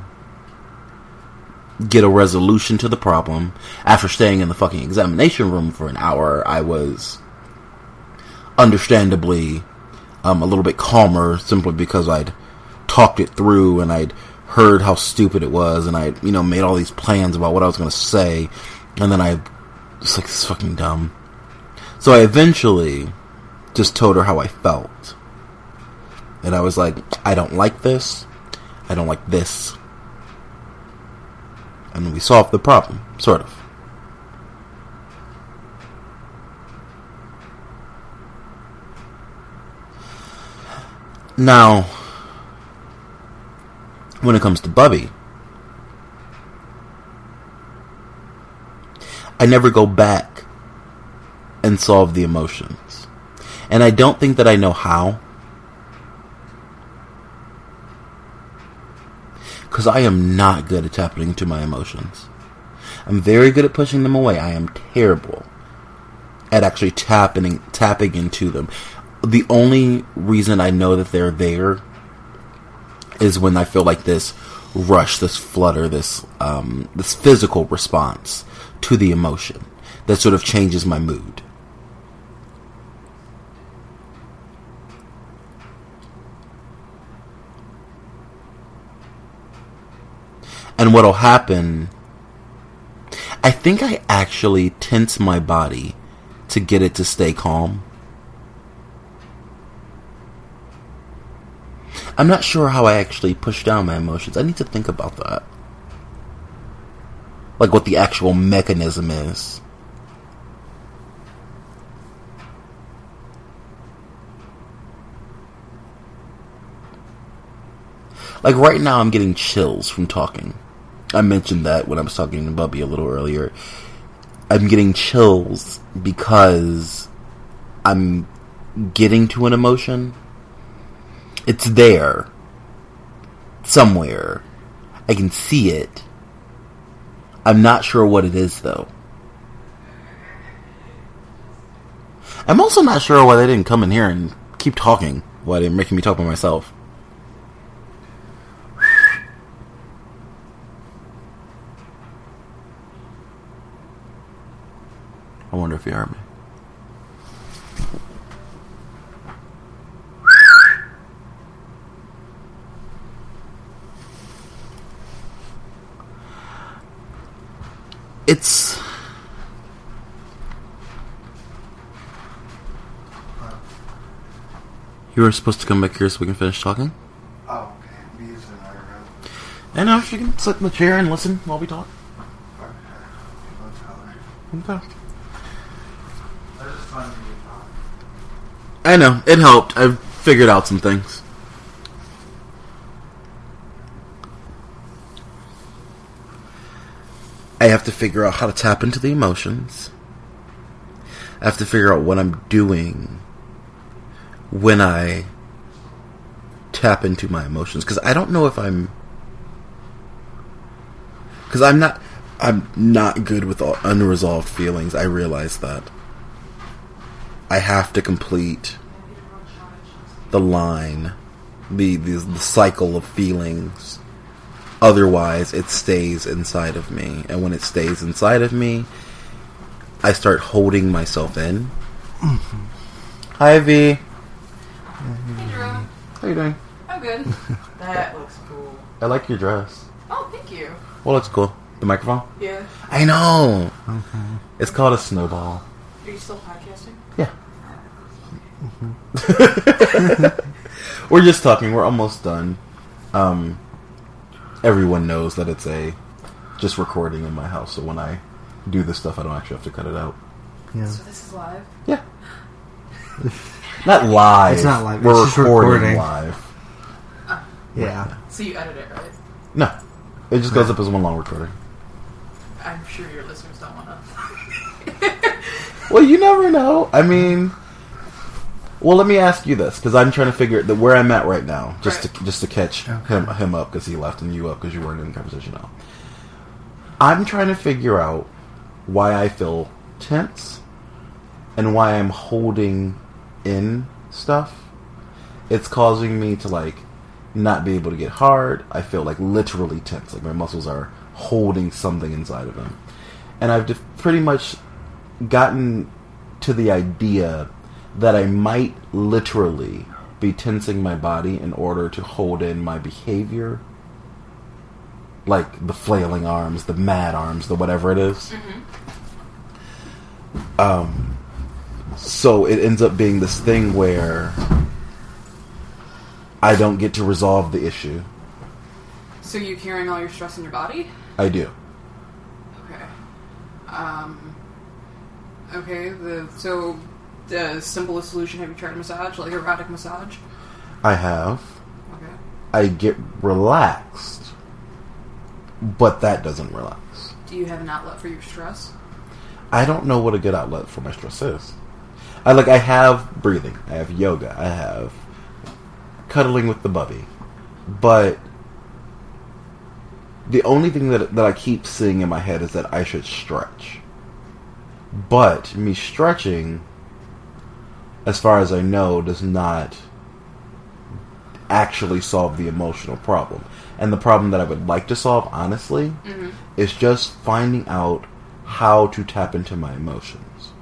get a resolution to the problem. After staying in the fucking examination room for an hour, I was understandably um, a little bit calmer simply because I'd talked it through and I'd heard how stupid it was and I, you know, made all these plans about what I was going to say. And then I was like, this is fucking dumb. So I eventually just told her how I felt. And I was like, I don't like this. I don't like this. And we solved the problem, sort of. Now, when it comes to Bubby, I never go back and solve the emotions. And I don't think that I know how. Because I am not good at tapping into my emotions. I'm very good at pushing them away. I am terrible at actually tapping tapping into them the only reason I know that they're there is when I feel like this rush, this flutter, this um, this physical response to the emotion that sort of changes my mood. And what'll happen, I think I actually tense my body to get it to stay calm. I'm not sure how I actually push down my emotions. I need to think about that. Like what the actual mechanism is. Like right now, I'm getting chills from talking. I mentioned that when I was talking to Bubby a little earlier. I'm getting chills because I'm getting to an emotion. It's there. Somewhere. I can see it. I'm not sure what it is though. I'm also not sure why they didn't come in here and keep talking. Why they're making me talk by myself. [SIGHS] I wonder if you heard me. It's You were supposed to come back here so we can finish talking? Oh, okay. I'm using our room. I know, you can sit in the chair and listen while we talk. Okay. Let's tell her. Okay. I just wanted you to talk. I know, it helped. I've figured out some things. I have to figure out how to tap into the emotions. I have to figure out what I'm doing when I tap into my emotions because I don't know if I'm because I'm not I'm not good with unresolved feelings. I realize that. I have to complete the line, the, the the cycle of feelings. Otherwise, it stays inside of me, and when it stays inside of me, I start holding myself in. Hi, V. Hey, Jerome. How you doing? I'm good. [LAUGHS] that looks cool. I like your dress. Oh, thank you. Well, it's cool. The microphone. Yeah. I know. It's called a snowball. Are you still podcasting? Yeah. [LAUGHS] We're just talking. We're almost done. Um, everyone knows that it's a just recording in my house, so when I do this stuff, I don't actually have to cut it out. Yeah. So this is live? Yeah. not live. It's not live, We're it's just recording, recording. live. Uh, yeah. So you edit it, right? No, it just goes up as one long recording. I'm sure your listeners don't want to. [LAUGHS] Well, you never know. I mean, well, let me ask you this because I'm trying to figure the where I'm at right now, just to just to catch Okay. him him up because he left and you up because you weren't in the conversation now. I'm trying to figure out why I feel tense and why I'm holding in stuff. It's causing me to like not be able to get hard. I feel like literally tense, like my muscles are holding something inside of them, and I've just pretty much gotten to the idea that I might literally be tensing my body in order to hold in my behavior. Like the flailing arms, the mad arms, the whatever it is. Um, so it ends up being this thing where I don't get to resolve the issue. so you're carrying all your stress in your body? I do. Okay. Um. Okay. The so the simplest solution. Have you tried massage, like erotic massage? I have. Okay. I get relaxed, but that doesn't relax. Do you have an outlet for your stress? I don't know what a good outlet for my stress is. I like I have breathing, I have yoga, I have cuddling with the bubby, but the only thing that that I keep seeing in my head is that I should stretch. But me stretching, as far as I know, does not actually solve the emotional problem. And the problem that I would like to solve, honestly, is just finding out how to tap into my emotions.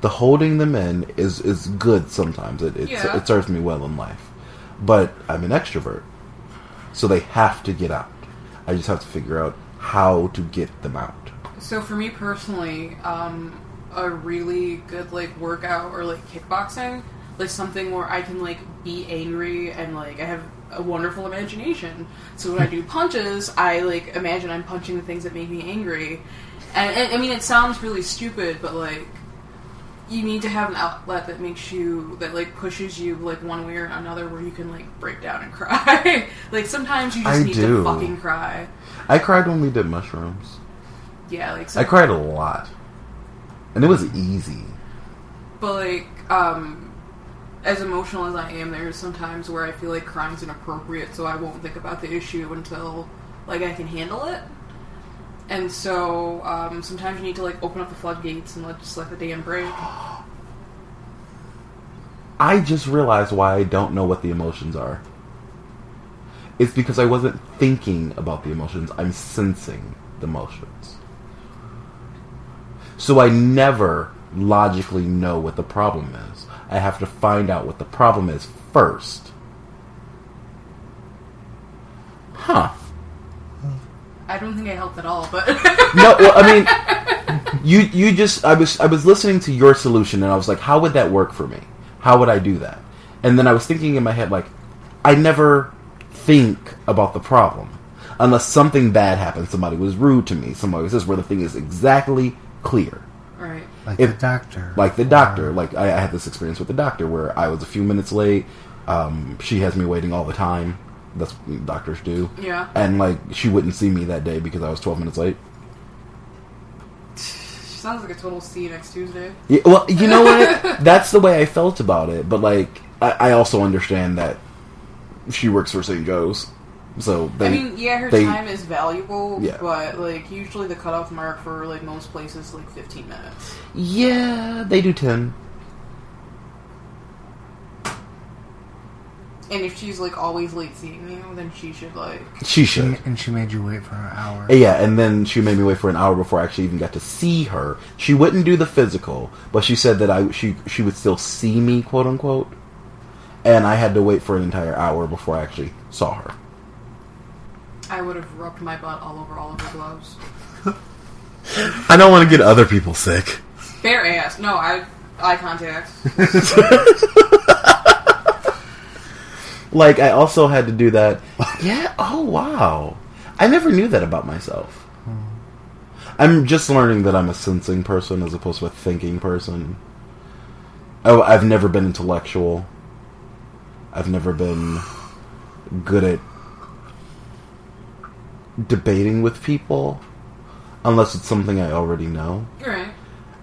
The holding them in is is good sometimes. It it, Yeah. it serves me well in life, but I'm an extrovert, so they have to get out. I just have to figure out how to get them out. So for me personally, um, a really good like workout or like kickboxing, like something where I can like be angry and like I have a wonderful imagination. So when I do [LAUGHS] punches, I like imagine I'm punching the things that make me angry. And, and I mean, it sounds really stupid, but like you need to have an outlet that makes you that like pushes you like one way or another where you can like break down and [LAUGHS] cry. like sometimes you just I need do. to fucking cry. I cried when we did mushrooms. Yeah, like I cried a lot, and it was easy. But like, um, as emotional as I am, there's some times where I feel like crying's inappropriate, so I won't think about the issue until like I can handle it. And so um, sometimes you need to like open up the floodgates and let just let the dam break. I just realized why I don't know what the emotions are. It's because I wasn't thinking about the emotions, I'm sensing the emotions. So I never logically know what the problem is. I have to find out what the problem is first. Huh. I don't think I helped at all, but [LAUGHS] No, well, I mean, [LAUGHS] you you just I was I was listening to your solution and I was like, how would that work for me? How would I do that? And then I was thinking in my head like, I never think about the problem unless something bad happens. Somebody was rude to me. Somebody was this where the thing is exactly clear. right. Like If- the doctor. Like the doctor, like I, I had this experience with the doctor where I was a few minutes late. Um, she has me waiting all the time. That's what doctors do. Yeah. And like she wouldn't see me that day because I was twelve minutes late. She sounds like a total see you next Tuesday. Yeah, well, you know what? [LAUGHS] That's the way I felt about it. But like, I, I also understand that she works for St. Joe's, so they. I mean, yeah, her they- time is valuable, Yeah. but like usually the cutoff mark for like most places like 15 minutes. yeah, they do ten. And if she's like always late seeing you, then she should like She She, should. and she made you wait for an hour. Yeah, and then she made me wait for an hour before I actually even got to see her. She wouldn't do the physical, but she said that I she she would still see me, quote unquote. And I had to wait for an entire hour before I actually saw her. I would have rubbed my butt all over all of her gloves. I don't want to get other people sick. Bare ass. No, I eye contact. [LAUGHS] Like I also had to do that. Yeah. Oh wow. I never knew that about myself. I'm just learning that I'm a sensing person as opposed to a thinking person. Oh, I've never been intellectual. I've never been good at debating with people unless it's something I already know. right.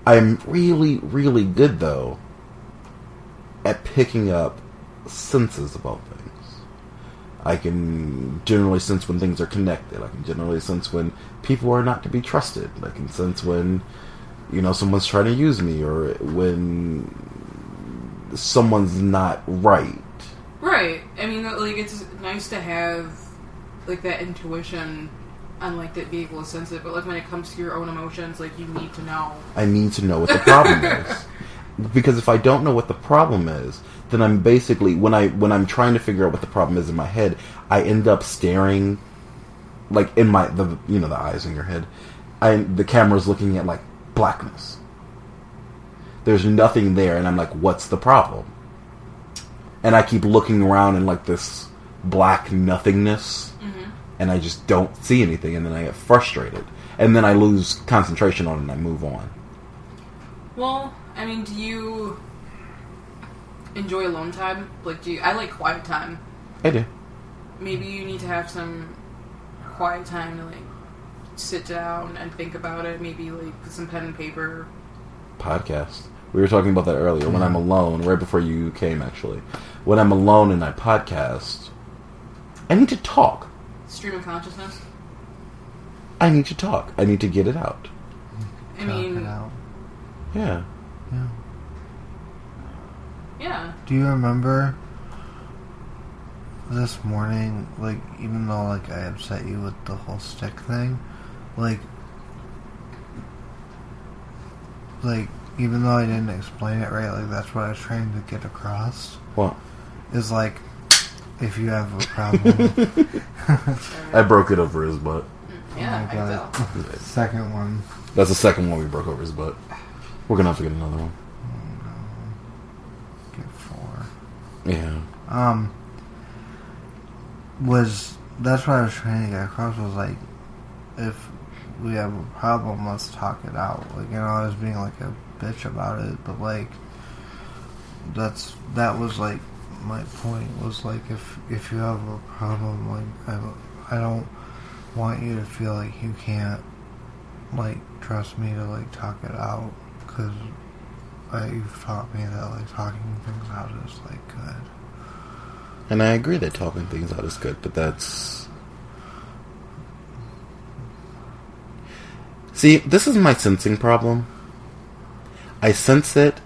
I'm really, really good though at picking up senses about things. I can generally sense when things are connected. I can generally sense when people are not to be trusted. I can sense when, you know, someone's trying to use me or when someone's not right. Right. I mean, like it's nice to have like that intuition, and like that to sense it. But like when it comes to your own emotions, like you need to know. I need to know what the problem [LAUGHS] is. Because if I don't know what the problem is, then I'm basically when I when I'm trying to figure out what the problem is in my head, I end up staring like in my the you know the eyes in your head. I the camera's looking at like blackness. There's nothing there and I'm like what's the problem? And I keep looking around in like this black nothingness and I just don't see anything and then I get frustrated. And then I lose concentration on it and I move on. Well, I mean, do you enjoy alone time? Like, do you? I like quiet time. I do. Maybe you need to have some quiet time to like sit down and think about it. Maybe like with some pen and paper. podcast. We were talking about that earlier. When I'm alone, right before you came, actually, when I'm alone and I podcast, I need to talk. Stream of consciousness. I need to talk. I need to get it out. I Talk it mean, out. Yeah. Yeah. yeah. Do you remember this morning? Like, even though like I upset you with the whole stick thing, like, like even though I didn't explain it right, like that's what I was trying to get across. Well, Is like, if you have a problem, [LAUGHS] I broke it over his butt. Yeah, Oh I my can tell. Second one. That's the second one we broke over his butt. We're gonna have to get another one. Get four. Yeah. Um, was that's what I was trying to get across was like if we have a problem, let's talk it out. Like you know, I was being like a bitch about it, but like that's that was like my point was like if if you have a problem, like I don't, I don't want you to feel like you can't like trust me to like talk it out because you've taught me that like talking things out is like good. And I agree that talking things out is good, but that's. See, this is my sensing problem. I sense it,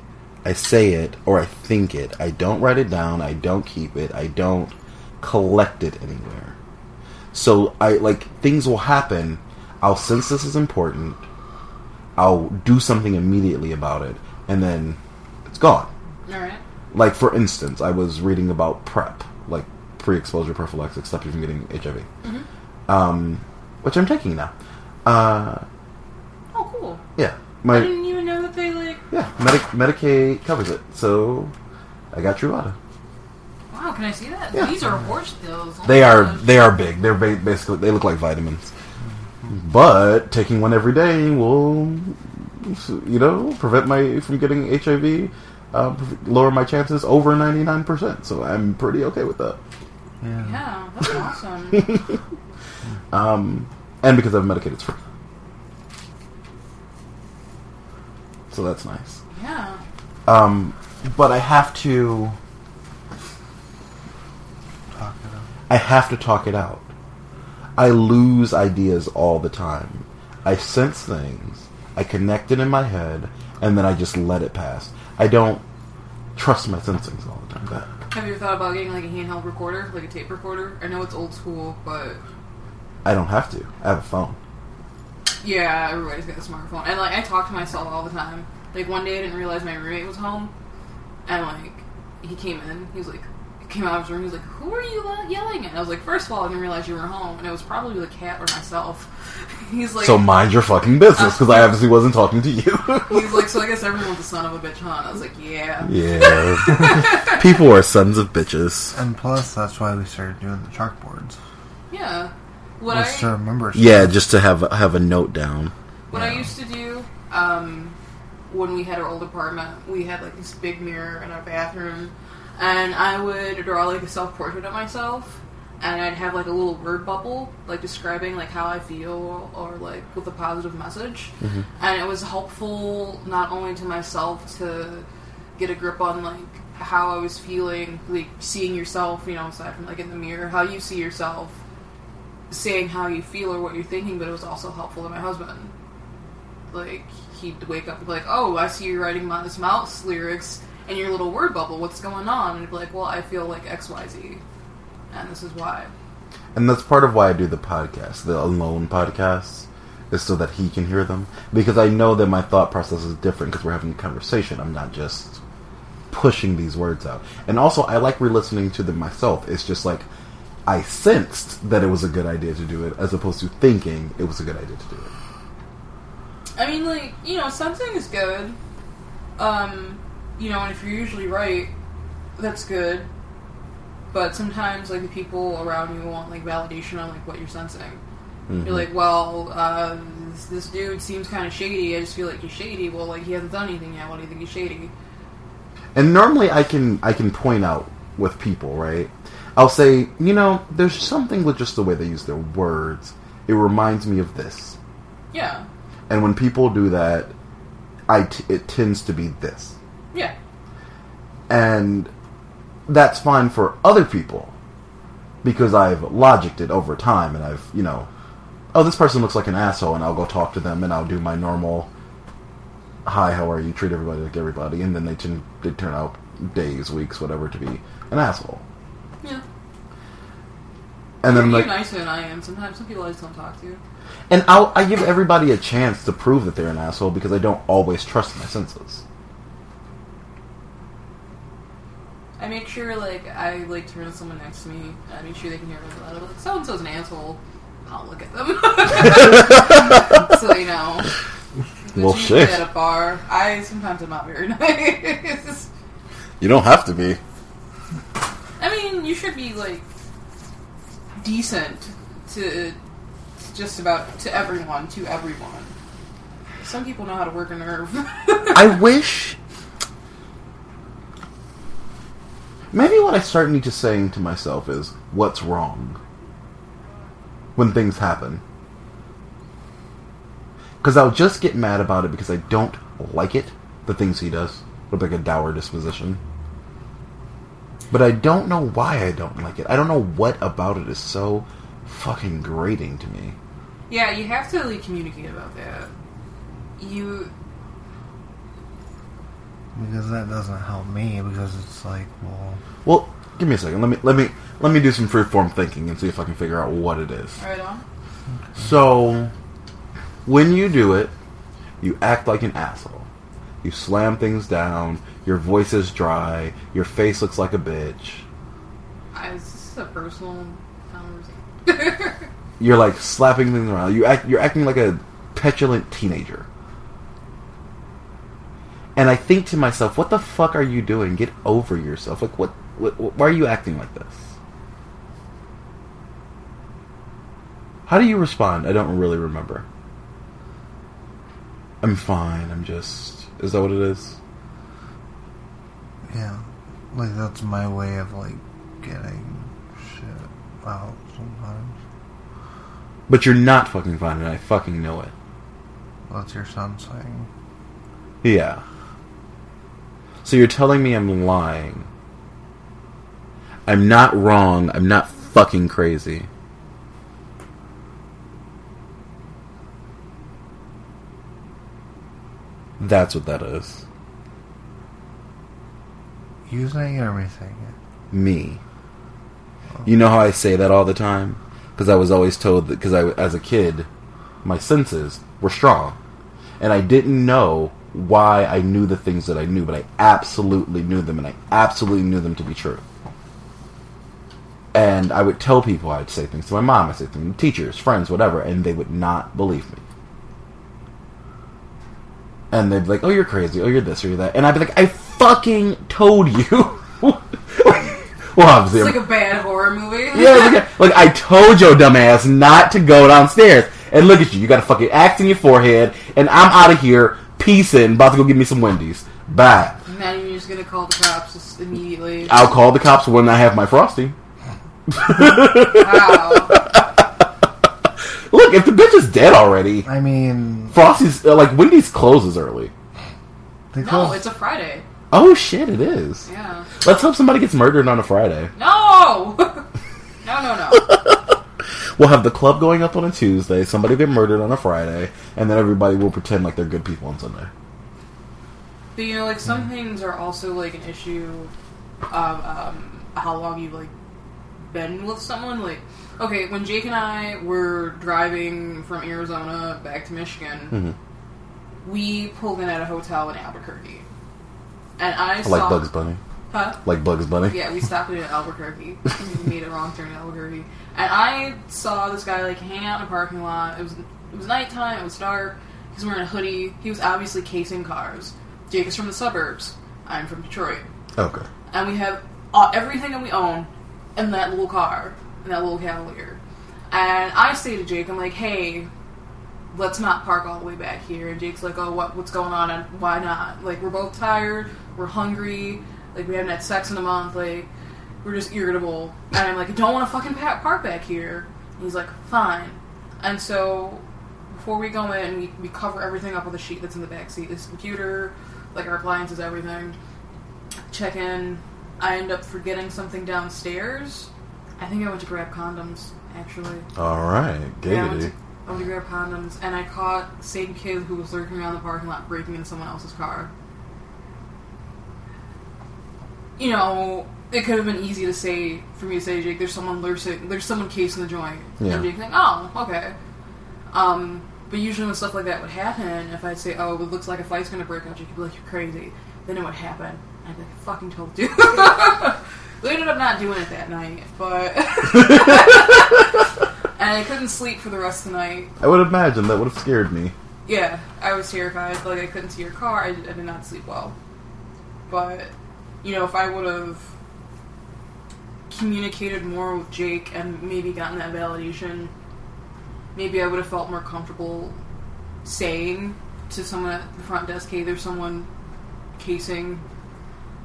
I say it, or I think it. I don't write it down, I don't keep it, I don't collect it anywhere. So I like things will happen. I'll sense this is important. I'll do something immediately about it, and then it's gone. All right. Like for instance, I was reading about PrEP, like pre-exposure prophylaxis, stop you from getting HIV, um, which I'm taking now. Uh, Oh, cool. yeah, I my didn't even know that they like. Yeah, Medi- Medicaid covers it, so I got Truvada. Wow, can I see that? Yeah. These are horse pills. Oh They are gosh. they are big. They're ba- basically they look like vitamins, but taking one every day will, you know, prevent my from getting HIV. Uh, lower my chances over ninety nine percent. So I'm pretty okay with that. Yeah. Yeah, that's awesome. [LAUGHS] Um, and because I'm medicated, it's free. So that's nice. yeah. Um, but I have to. Talk it out. I have to talk it out. I lose ideas all the time. I sense things. I connect it in my head, and then I just let it pass. I don't trust my sensings all the time. That Have you ever thought about getting like a handheld recorder, like a tape recorder? I know it's old school, but I don't have to. I have a phone. Yeah, everybody's got a smartphone. And like, I talk to myself all the time. Like one day, I didn't realize my roommate was home, and like, he came in. He was like, he came out of his room. He was like, "Who are you uh, yelling at?" I was like, first of all, I didn't realize you were home, and it was probably the cat or myself." [LAUGHS] He's like, so mind your fucking business, because I obviously wasn't talking to you. [LAUGHS] He's like, so I guess everyone's a son of a bitch, huh? And I was like, yeah. yeah. [LAUGHS] People are sons of bitches. And plus, that's why we started doing the chalkboards. Yeah. What Just to I remember. Yeah, just to have have a note down. what I used to do, um, when we had our old apartment, we had like this big mirror in our bathroom, and I would draw like a self portrait of myself, and I'd have like a little word bubble, like describing like how I feel or like with a positive message, and it was helpful not only to myself to get a grip on like how I was feeling, like seeing yourself, you know, aside from like in the mirror, how you see yourself, saying how you feel or what you're thinking, but it was also helpful to my husband. Like he'd wake up and be like, "Oh, I see you're writing Modest Mouse lyrics in your little word bubble. What's going on?" And he'd be like, "Well, I feel like X, Y, Z, and this is why." And that's part of why I do the podcast, the alone podcasts, is so that he can hear them. Because I know that my thought process is different because we're having a conversation. I'm not just pushing these words out. And also, I like re-listening to them myself. It's just like I sensed that it was a good idea to do it, as opposed to thinking it was a good idea to do it. I mean, like you know, something is good. Um, you know, and if you're usually right, that's good. But sometimes, like the people around you want like validation on like what you're sensing. Mhm. You're like, well, uh, this, this dude seems kind of shady. I just feel like he's shady. Well, like he hasn't done anything yet. Why do you think he's shady? And normally I can I can point out with people, right? I'll say, you know, there's something with just the way they use their words. It reminds me of this. Yeah, And when people do that, I t- it tends to be this. yeah, And that's fine for other people because I've logicked it over time and I've, you know, oh, this person looks like an asshole and I'll go talk to them and I'll do my normal hi, how are you? Treat everybody like everybody and then they turn they turn out days, weeks, whatever to be an asshole. And then I'm you're like nicer than I am. Sometimes some people I just don't talk to. and I'll I give everybody a chance to prove that they're an asshole because I don't always trust my senses. I make sure like I like turn to someone next to me. I make sure they can hear me loud. I'm like so and so's an asshole. I'll look at them. [LAUGHS] so you know. Well, shit. At a bar, I sometimes am not very [LAUGHS] nice. You don't have to be. I mean, you should be like decent to, to just about to everyone, to everyone. Some people know how to work a nerve. [LAUGHS] I wish. Maybe what I start need to saying to myself is, "What's wrong?" When things happen, because I'll just get mad about it because I don't like it. The things he does with like a dour disposition, but I don't know why I don't like it. I don't know what about it is so fucking grating to me. yeah, you have to like communicate about that. You Because that doesn't help me. Because it's like, well, Well, give me a second. Let me let me let me do some freeform thinking and see if I can figure out what it is. right on. So, when you do it, you act like an asshole. You slam things down. Your voice is dry. Your face looks like a bitch. I, this is a personal conversation. You're like slapping things around. You act. You're acting like a petulant teenager. And I think to myself, what the fuck are you doing? Get over yourself. Like, what? what, what why are you acting like this? How do you respond? I don't really remember. I'm fine. I'm just. Is that what it is? yeah, like that's my way of like getting shit out sometimes. But you're not fucking fine, and I fucking know it. What's your son saying? Yeah. So you're telling me I'm lying. I'm not wrong. I'm not fucking crazy. That's what that is. Using saying it or me saying it? Me. You know how I say that all the time? Because I was always told that, because I, as a kid, my senses were strong. And I didn't know why I knew the things that I knew, but I absolutely knew them, and I absolutely knew them to be true. And I would tell people, I'd say things to my mom, I'd say things to teachers, friends, whatever, and they would not believe me. And they'd be like, oh, you're crazy, oh, you're this or you're that. And I'd be like, I fucking told you. [LAUGHS] well, obviously, It's I'm- like a bad horror movie. [LAUGHS] yeah, look, look, I told your dumbass not to go downstairs. And look at you, you got a fucking axe in your forehead, and I'm out of here, peacing, about to go get me some Wendy's. Bye. Now you're just gonna call the cops just immediately. I'll call the cops when I have my frosty. Wow. [LAUGHS] Look, if the bitch is dead already, I mean, Frosty's uh, like Wendy's closes early. they No, it's a Friday. Oh shit, it is. Yeah. Let's hope somebody gets murdered on a Friday. No! [LAUGHS] no, no, no. [LAUGHS] We'll have the club going up on a Tuesday, somebody get murdered on a Friday, and then everybody will pretend like they're good people on Sunday. But you know, like some things are also like an issue of um, how long you've like been with someone. Like, okay, when Jake and I were driving from Arizona back to Michigan, we pulled in at a hotel in Albuquerque, and I Like saw Bugs Bunny. Huh? Like Bugs Bunny. Yeah, we stopped in Albuquerque. [LAUGHS] we made a wrong turn in Albuquerque, and I saw this guy like hanging out in a parking lot. It was it was nighttime. It was dark. He was wearing a hoodie. He was obviously casing cars. Jake is from the suburbs. I'm from Detroit, Okay. and we have uh, everything that we own in that little car, that little Cavalier. And I say to Jake, I'm like, hey, let's not park all the way back here. And Jake's like, oh, what, what's going on? And why not? Like, we're both tired. We're hungry. Like, we haven't had sex in a month. Like, we're just irritable. And I'm like, I don't want to fucking park back here. And he's like, fine. And so, before we go in, we, we cover everything up with a sheet that's in the back seat. This computer, like our appliances, everything. Check in. I end up forgetting something downstairs. I think I went to grab condoms, actually. All right. Yeah, I went, to, I went to grab condoms, and I caught the same kid who was lurking around the parking lot breaking into someone else's car. You know, it could have been easy to say for me to say, Jake, there's someone lurking, there's someone casing the joint, Yeah. and Jake's like, oh, okay. Um, but usually when stuff like that would happen, if I'd say, oh, it looks like a fight's gonna break out, Jake would be like, you're crazy. Then it would happen. I'd be like, I fucking told you. [LAUGHS] we ended up not doing it that night, but. [LAUGHS] and I couldn't sleep for the rest of the night. I would imagine that would have scared me. Yeah, I was terrified. Like, I couldn't see your car. I, I did not sleep well. But, you know, if I would have communicated more with Jake and maybe gotten that validation, maybe I would have felt more comfortable saying to someone at the front desk, "Hey, there's someone casing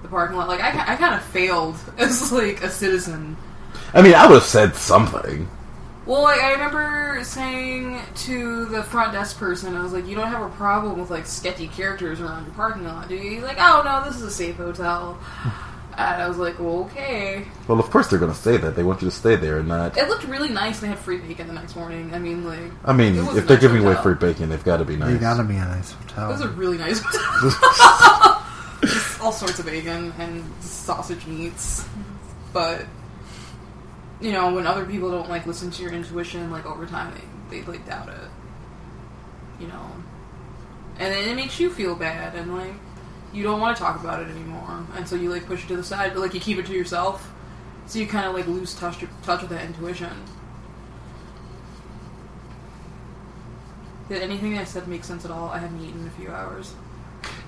the parking lot." Like I, I kind of failed [LAUGHS] as like a citizen. I mean, I would have said something. Well, like I remember saying to the front desk person, I was like, "You don't have a problem with like sketchy characters around your parking lot, do you?" He's like, "Oh no, this is a safe hotel." [LAUGHS] And I was like, well, "Okay." Well, of course they're going to say that. They want you to stay there and not. It looked really nice. They had free bacon the next morning. I mean, like, I mean, if a they're nice giving away free bacon, they've got to be nice. You gotta be a nice it hotel. was a really nice [LAUGHS] hotel. Just all sorts of bacon and sausage meats, but you know, when other people don't like listen to your intuition, like over time, they, they like doubt it. You know, and then it makes you feel bad, and like you don't want to talk about it anymore, and so you like push it to the side, but like you keep it to yourself, so you kind of like lose touch touch with that intuition. Did anything I said make sense at all? I haven't eaten in a few hours.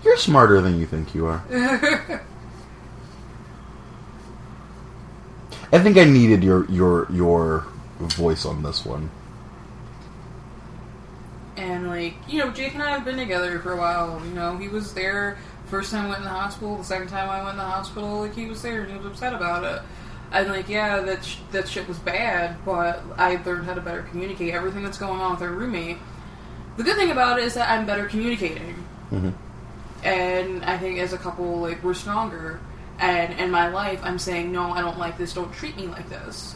You're smarter than you think you are. [LAUGHS] I think I needed your your your voice on this one. And like, you know, Jake and I have been together for a while. You know, he was there first time I went in the hospital. The second time I went in the hospital, like he was there and he was upset about it. And like, yeah, that sh- that shit was bad, but I learned how to better communicate everything that's going on with our roommate. The good thing about it is that I'm better communicating, Mhm. And I think as a couple, like we're stronger. And in my life, I'm saying, no, I don't like this. Don't treat me like this.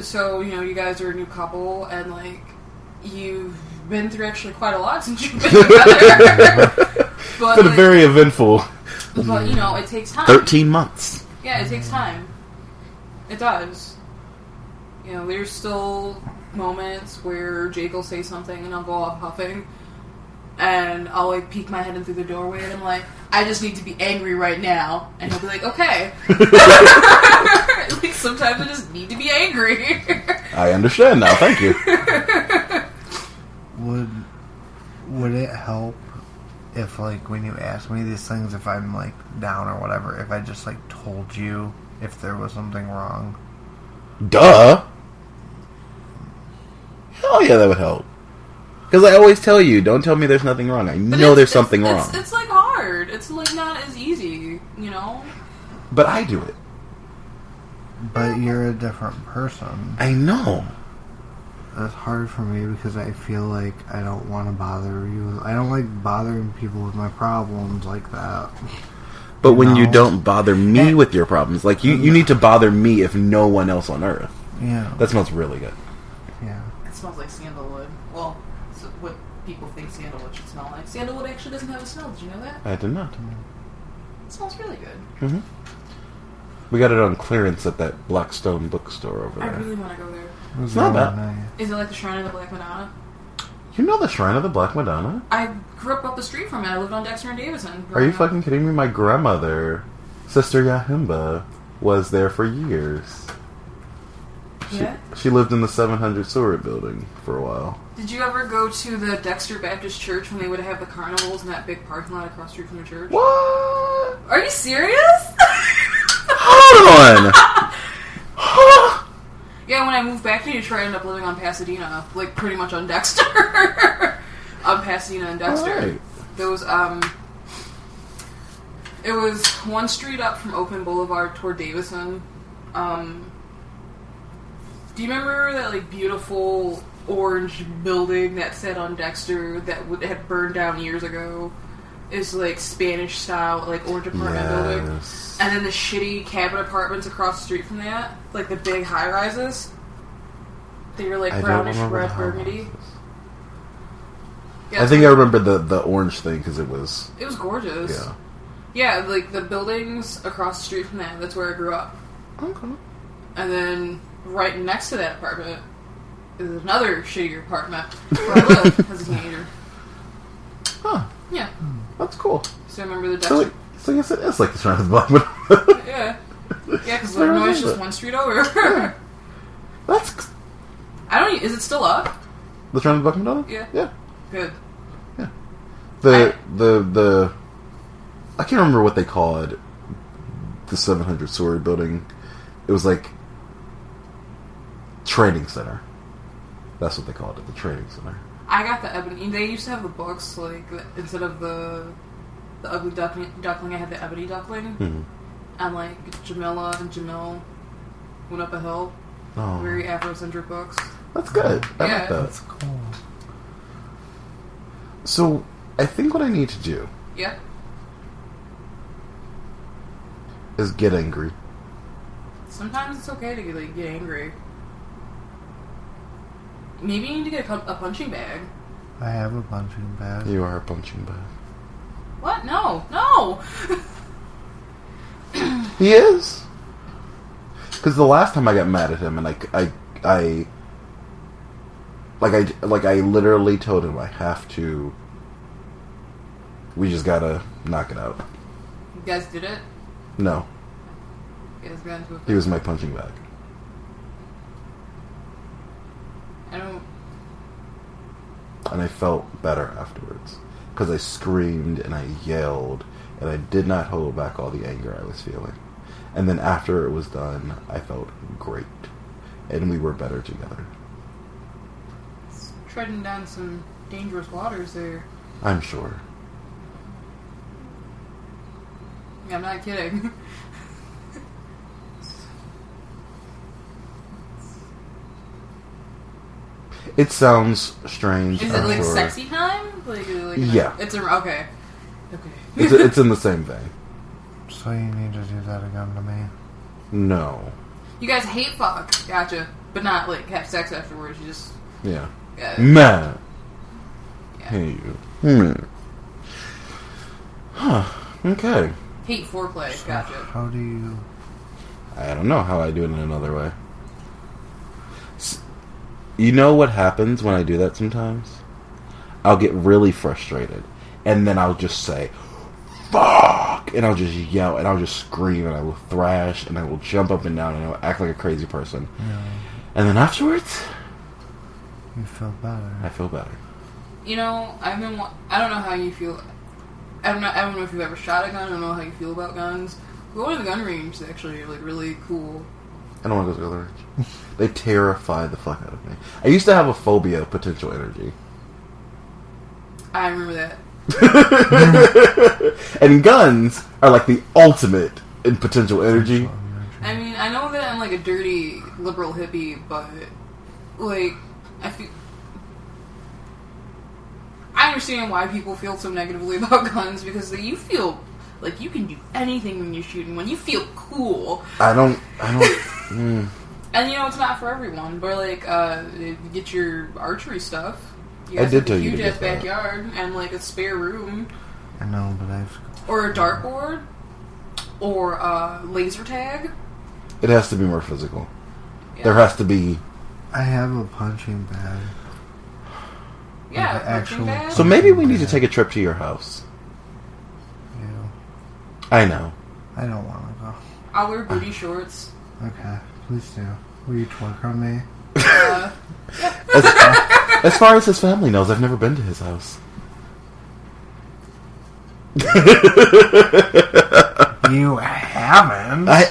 So you know, you guys are a new couple, and like you've been through actually quite a lot since you've been together. [LAUGHS] but, Been a like, very eventful but you know, it takes time. thirteen months. Yeah, it takes time. It does. You know, there's still moments where Jake will say something and I'll go off huffing. And I'll like peek my head in through the doorway and I'm like, I just need to be angry right now. And he'll be like, okay. [LAUGHS] [LAUGHS] like sometimes I just need to be angry. [LAUGHS] I understand now. Thank you. Would would it help if like when you ask me these things if I'm like down or whatever, if I just like told you if there was something wrong? Duh. Hell yeah, that would help. Because I always tell you, don't tell me there's nothing wrong. I But know there's something it's, wrong. It's like hard. It's like not as easy, you know? But I do it. But you're a different person. I know. That's hard for me because I feel like I don't want to bother you. I don't like bothering people with my problems like that. But when you don't bother me And- with your problems, like you, you need to bother me if no one else on earth. Yeah. That smells really good. yeah. It smells like sandalwood. Well, it's what people think sandalwood should smell like. Sandalwood actually doesn't have a smell. Did you know that? I did not. It smells really good. hmm We got it on clearance at that Blackstone bookstore over there. I really want to go there. It It's not bad. Is it like the Shrine of the Black Madonna? You know the Shrine of the Black Madonna? I grew up up the street from it. I lived on Dexter and Davison. Are you up. fucking kidding me? My grandmother, Sister Yahimba, was there for years. She, Yeah? she lived in the 700 Surrey building for a while. Did you ever go to the Dexter Baptist Church when they would have the carnivals in that big parking lot across the street from the church? What? Are you serious? Hold on! [LAUGHS] [GASPS] yeah, when I moved back to Detroit, I ended up living on Pasadena, like pretty much on Dexter. [LAUGHS] on Pasadena and Dexter. Alright. There was um it was one street up from Oakman Boulevard toward Davison. Um Do you remember that like beautiful orange building that sat on Dexter that would, had burned down years ago? Is like Spanish style, like orange apartment building. Yes. And then the shitty cabin apartments across the street from that, like the big high rises. They were like I don't brownish remember red burgundy. Yeah, I think I remember the, the orange thing because it was. it was gorgeous. Yeah. Yeah, like the buildings across the street from that, that's where I grew up. Okay. And then right next to that apartment is another shittier apartment where I lived [LAUGHS] as a teenager. Huh. Yeah. That's cool. So I remember the So, it, so I guess it is like the Shrine of the Black [LAUGHS] Yeah. [LAUGHS] Yeah, because Illinois is just one street over. That's I don't. Is it still up? the Shrine of the Black Madonna. Yeah. Yeah. Good. Yeah. The I- the the I can't remember what they called the 700 story building it was like training center. That's what they called it, the training center. I got the ebony. They used to have the books like instead of the the ugly duckling, duckling I had the ebony duckling, hmm and like Jamila and Jamil went up a hill. Oh, Very Afrocentric books. that's good. I Yeah. like that. That's cool. So I think what I need to do Yeah. is get angry. Sometimes it's okay to get, like get angry. Maybe you need to get a, pu- a punching bag. I have a punching bag. You are a punching bag. What? No, no. [LAUGHS] He is. Because the last time I got mad at him, and like I, I, like I, like I literally told him I have to. We just gotta knock it out. you guys did it. No, You guys got into a he was my punching bag. I don't. and I felt better afterwards because I screamed and I yelled and I did not hold back all the anger I was feeling. And then after it was done, I felt great, and we were better together. It's treading down some dangerous waters there. I'm sure. I'm not kidding. [LAUGHS] It sounds strange. Is it I'm like sure. sexy time? Like, like Yeah. It's a okay. Okay. It's, it's in the same vein. [LAUGHS] So you need to do that again to me. No. you guys hate fuck, gotcha, but not like have sex afterwards. You just Yeah. yeah. Man. yeah. Hey you. Hmm. Huh. Okay. hate foreplay. Gotcha. How do you? I don't know how I do it in another way. S- You know what happens when I do that sometimes? I'll get really frustrated. And then I'll just say, fuck! And I'll just yell and I'll just scream and I will thrash and I will jump up and down and I will act like a crazy person. Yeah, And then afterwards, you feel better. I feel better. You know, I've been. wa- I don't know how you feel. I don't know. I don't know if you've ever shot a gun. I don't know how you feel about guns. Going to the gun range is actually like really cool. I don't want to go to the other range. they terrify the fuck out of me. I used to have a phobia of potential energy. I remember that. [LAUGHS] and guns are like the ultimate in potential energy. I mean, I know that I'm like a dirty liberal hippie, but like I feel. I understand why people feel so negatively [LAUGHS] about guns because like, you feel like you can do anything when you're shooting. When you feel cool, I don't. I don't. Mm. and you know it's not for everyone. But like, uh, you get your archery stuff. You I did have a tell you to huge get ass that. backyard and like a spare room, I know, but I've. or a dartboard, or a laser tag. It has to be more physical. Yeah. There has to be. I have a punching bag. yeah, like punching actual- bag. So maybe we need to take a trip to your house. You. I know. I don't want to go. I'll wear booty shorts. Okay, please do. Will you twerk on me? Uh, As, as far as his family knows, I've never been to his house. You haven't. I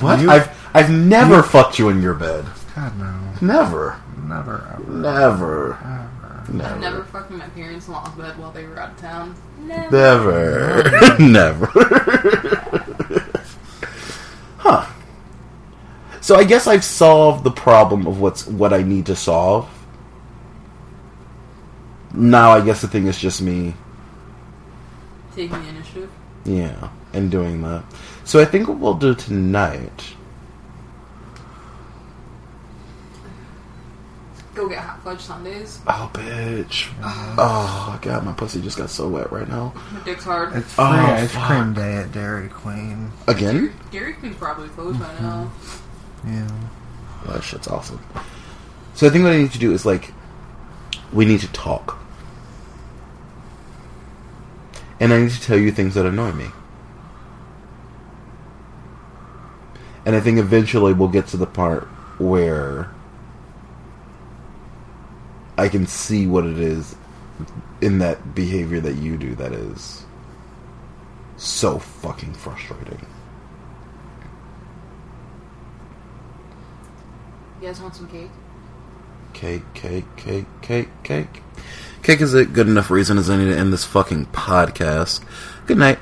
what? You- I've I've never fucked you in your bed. God no, Never. never ever. Never. ever. Never. I've never fucked my parents' lawn bed while they were out of town. Never. Never. [LAUGHS] Never. [LAUGHS] huh. So I guess I've solved the problem of what's what I need to solve. Now I guess the thing is just me, Taking the initiative. yeah, and doing that. So I think what we'll do tonight. Go get hot fudge sundaes. Oh, bitch. Oh, oh God, my pussy just got so wet right now. My dick's hard. It's free Oh, ice fuck. cream day at Dairy Queen. Again? Dairy Queen's probably closed by now. Mm-hmm. Yeah. Well, that shit's awesome. So I think what I need to do is like, we need to talk, and I need to tell you things that annoy me. And I think eventually we'll get to the part where I can see what it is in that behavior that you do that is so fucking frustrating. You guys want some cake? Cake, cake, cake, cake, cake. Cake is a good enough reason as any to end this fucking podcast. Good night.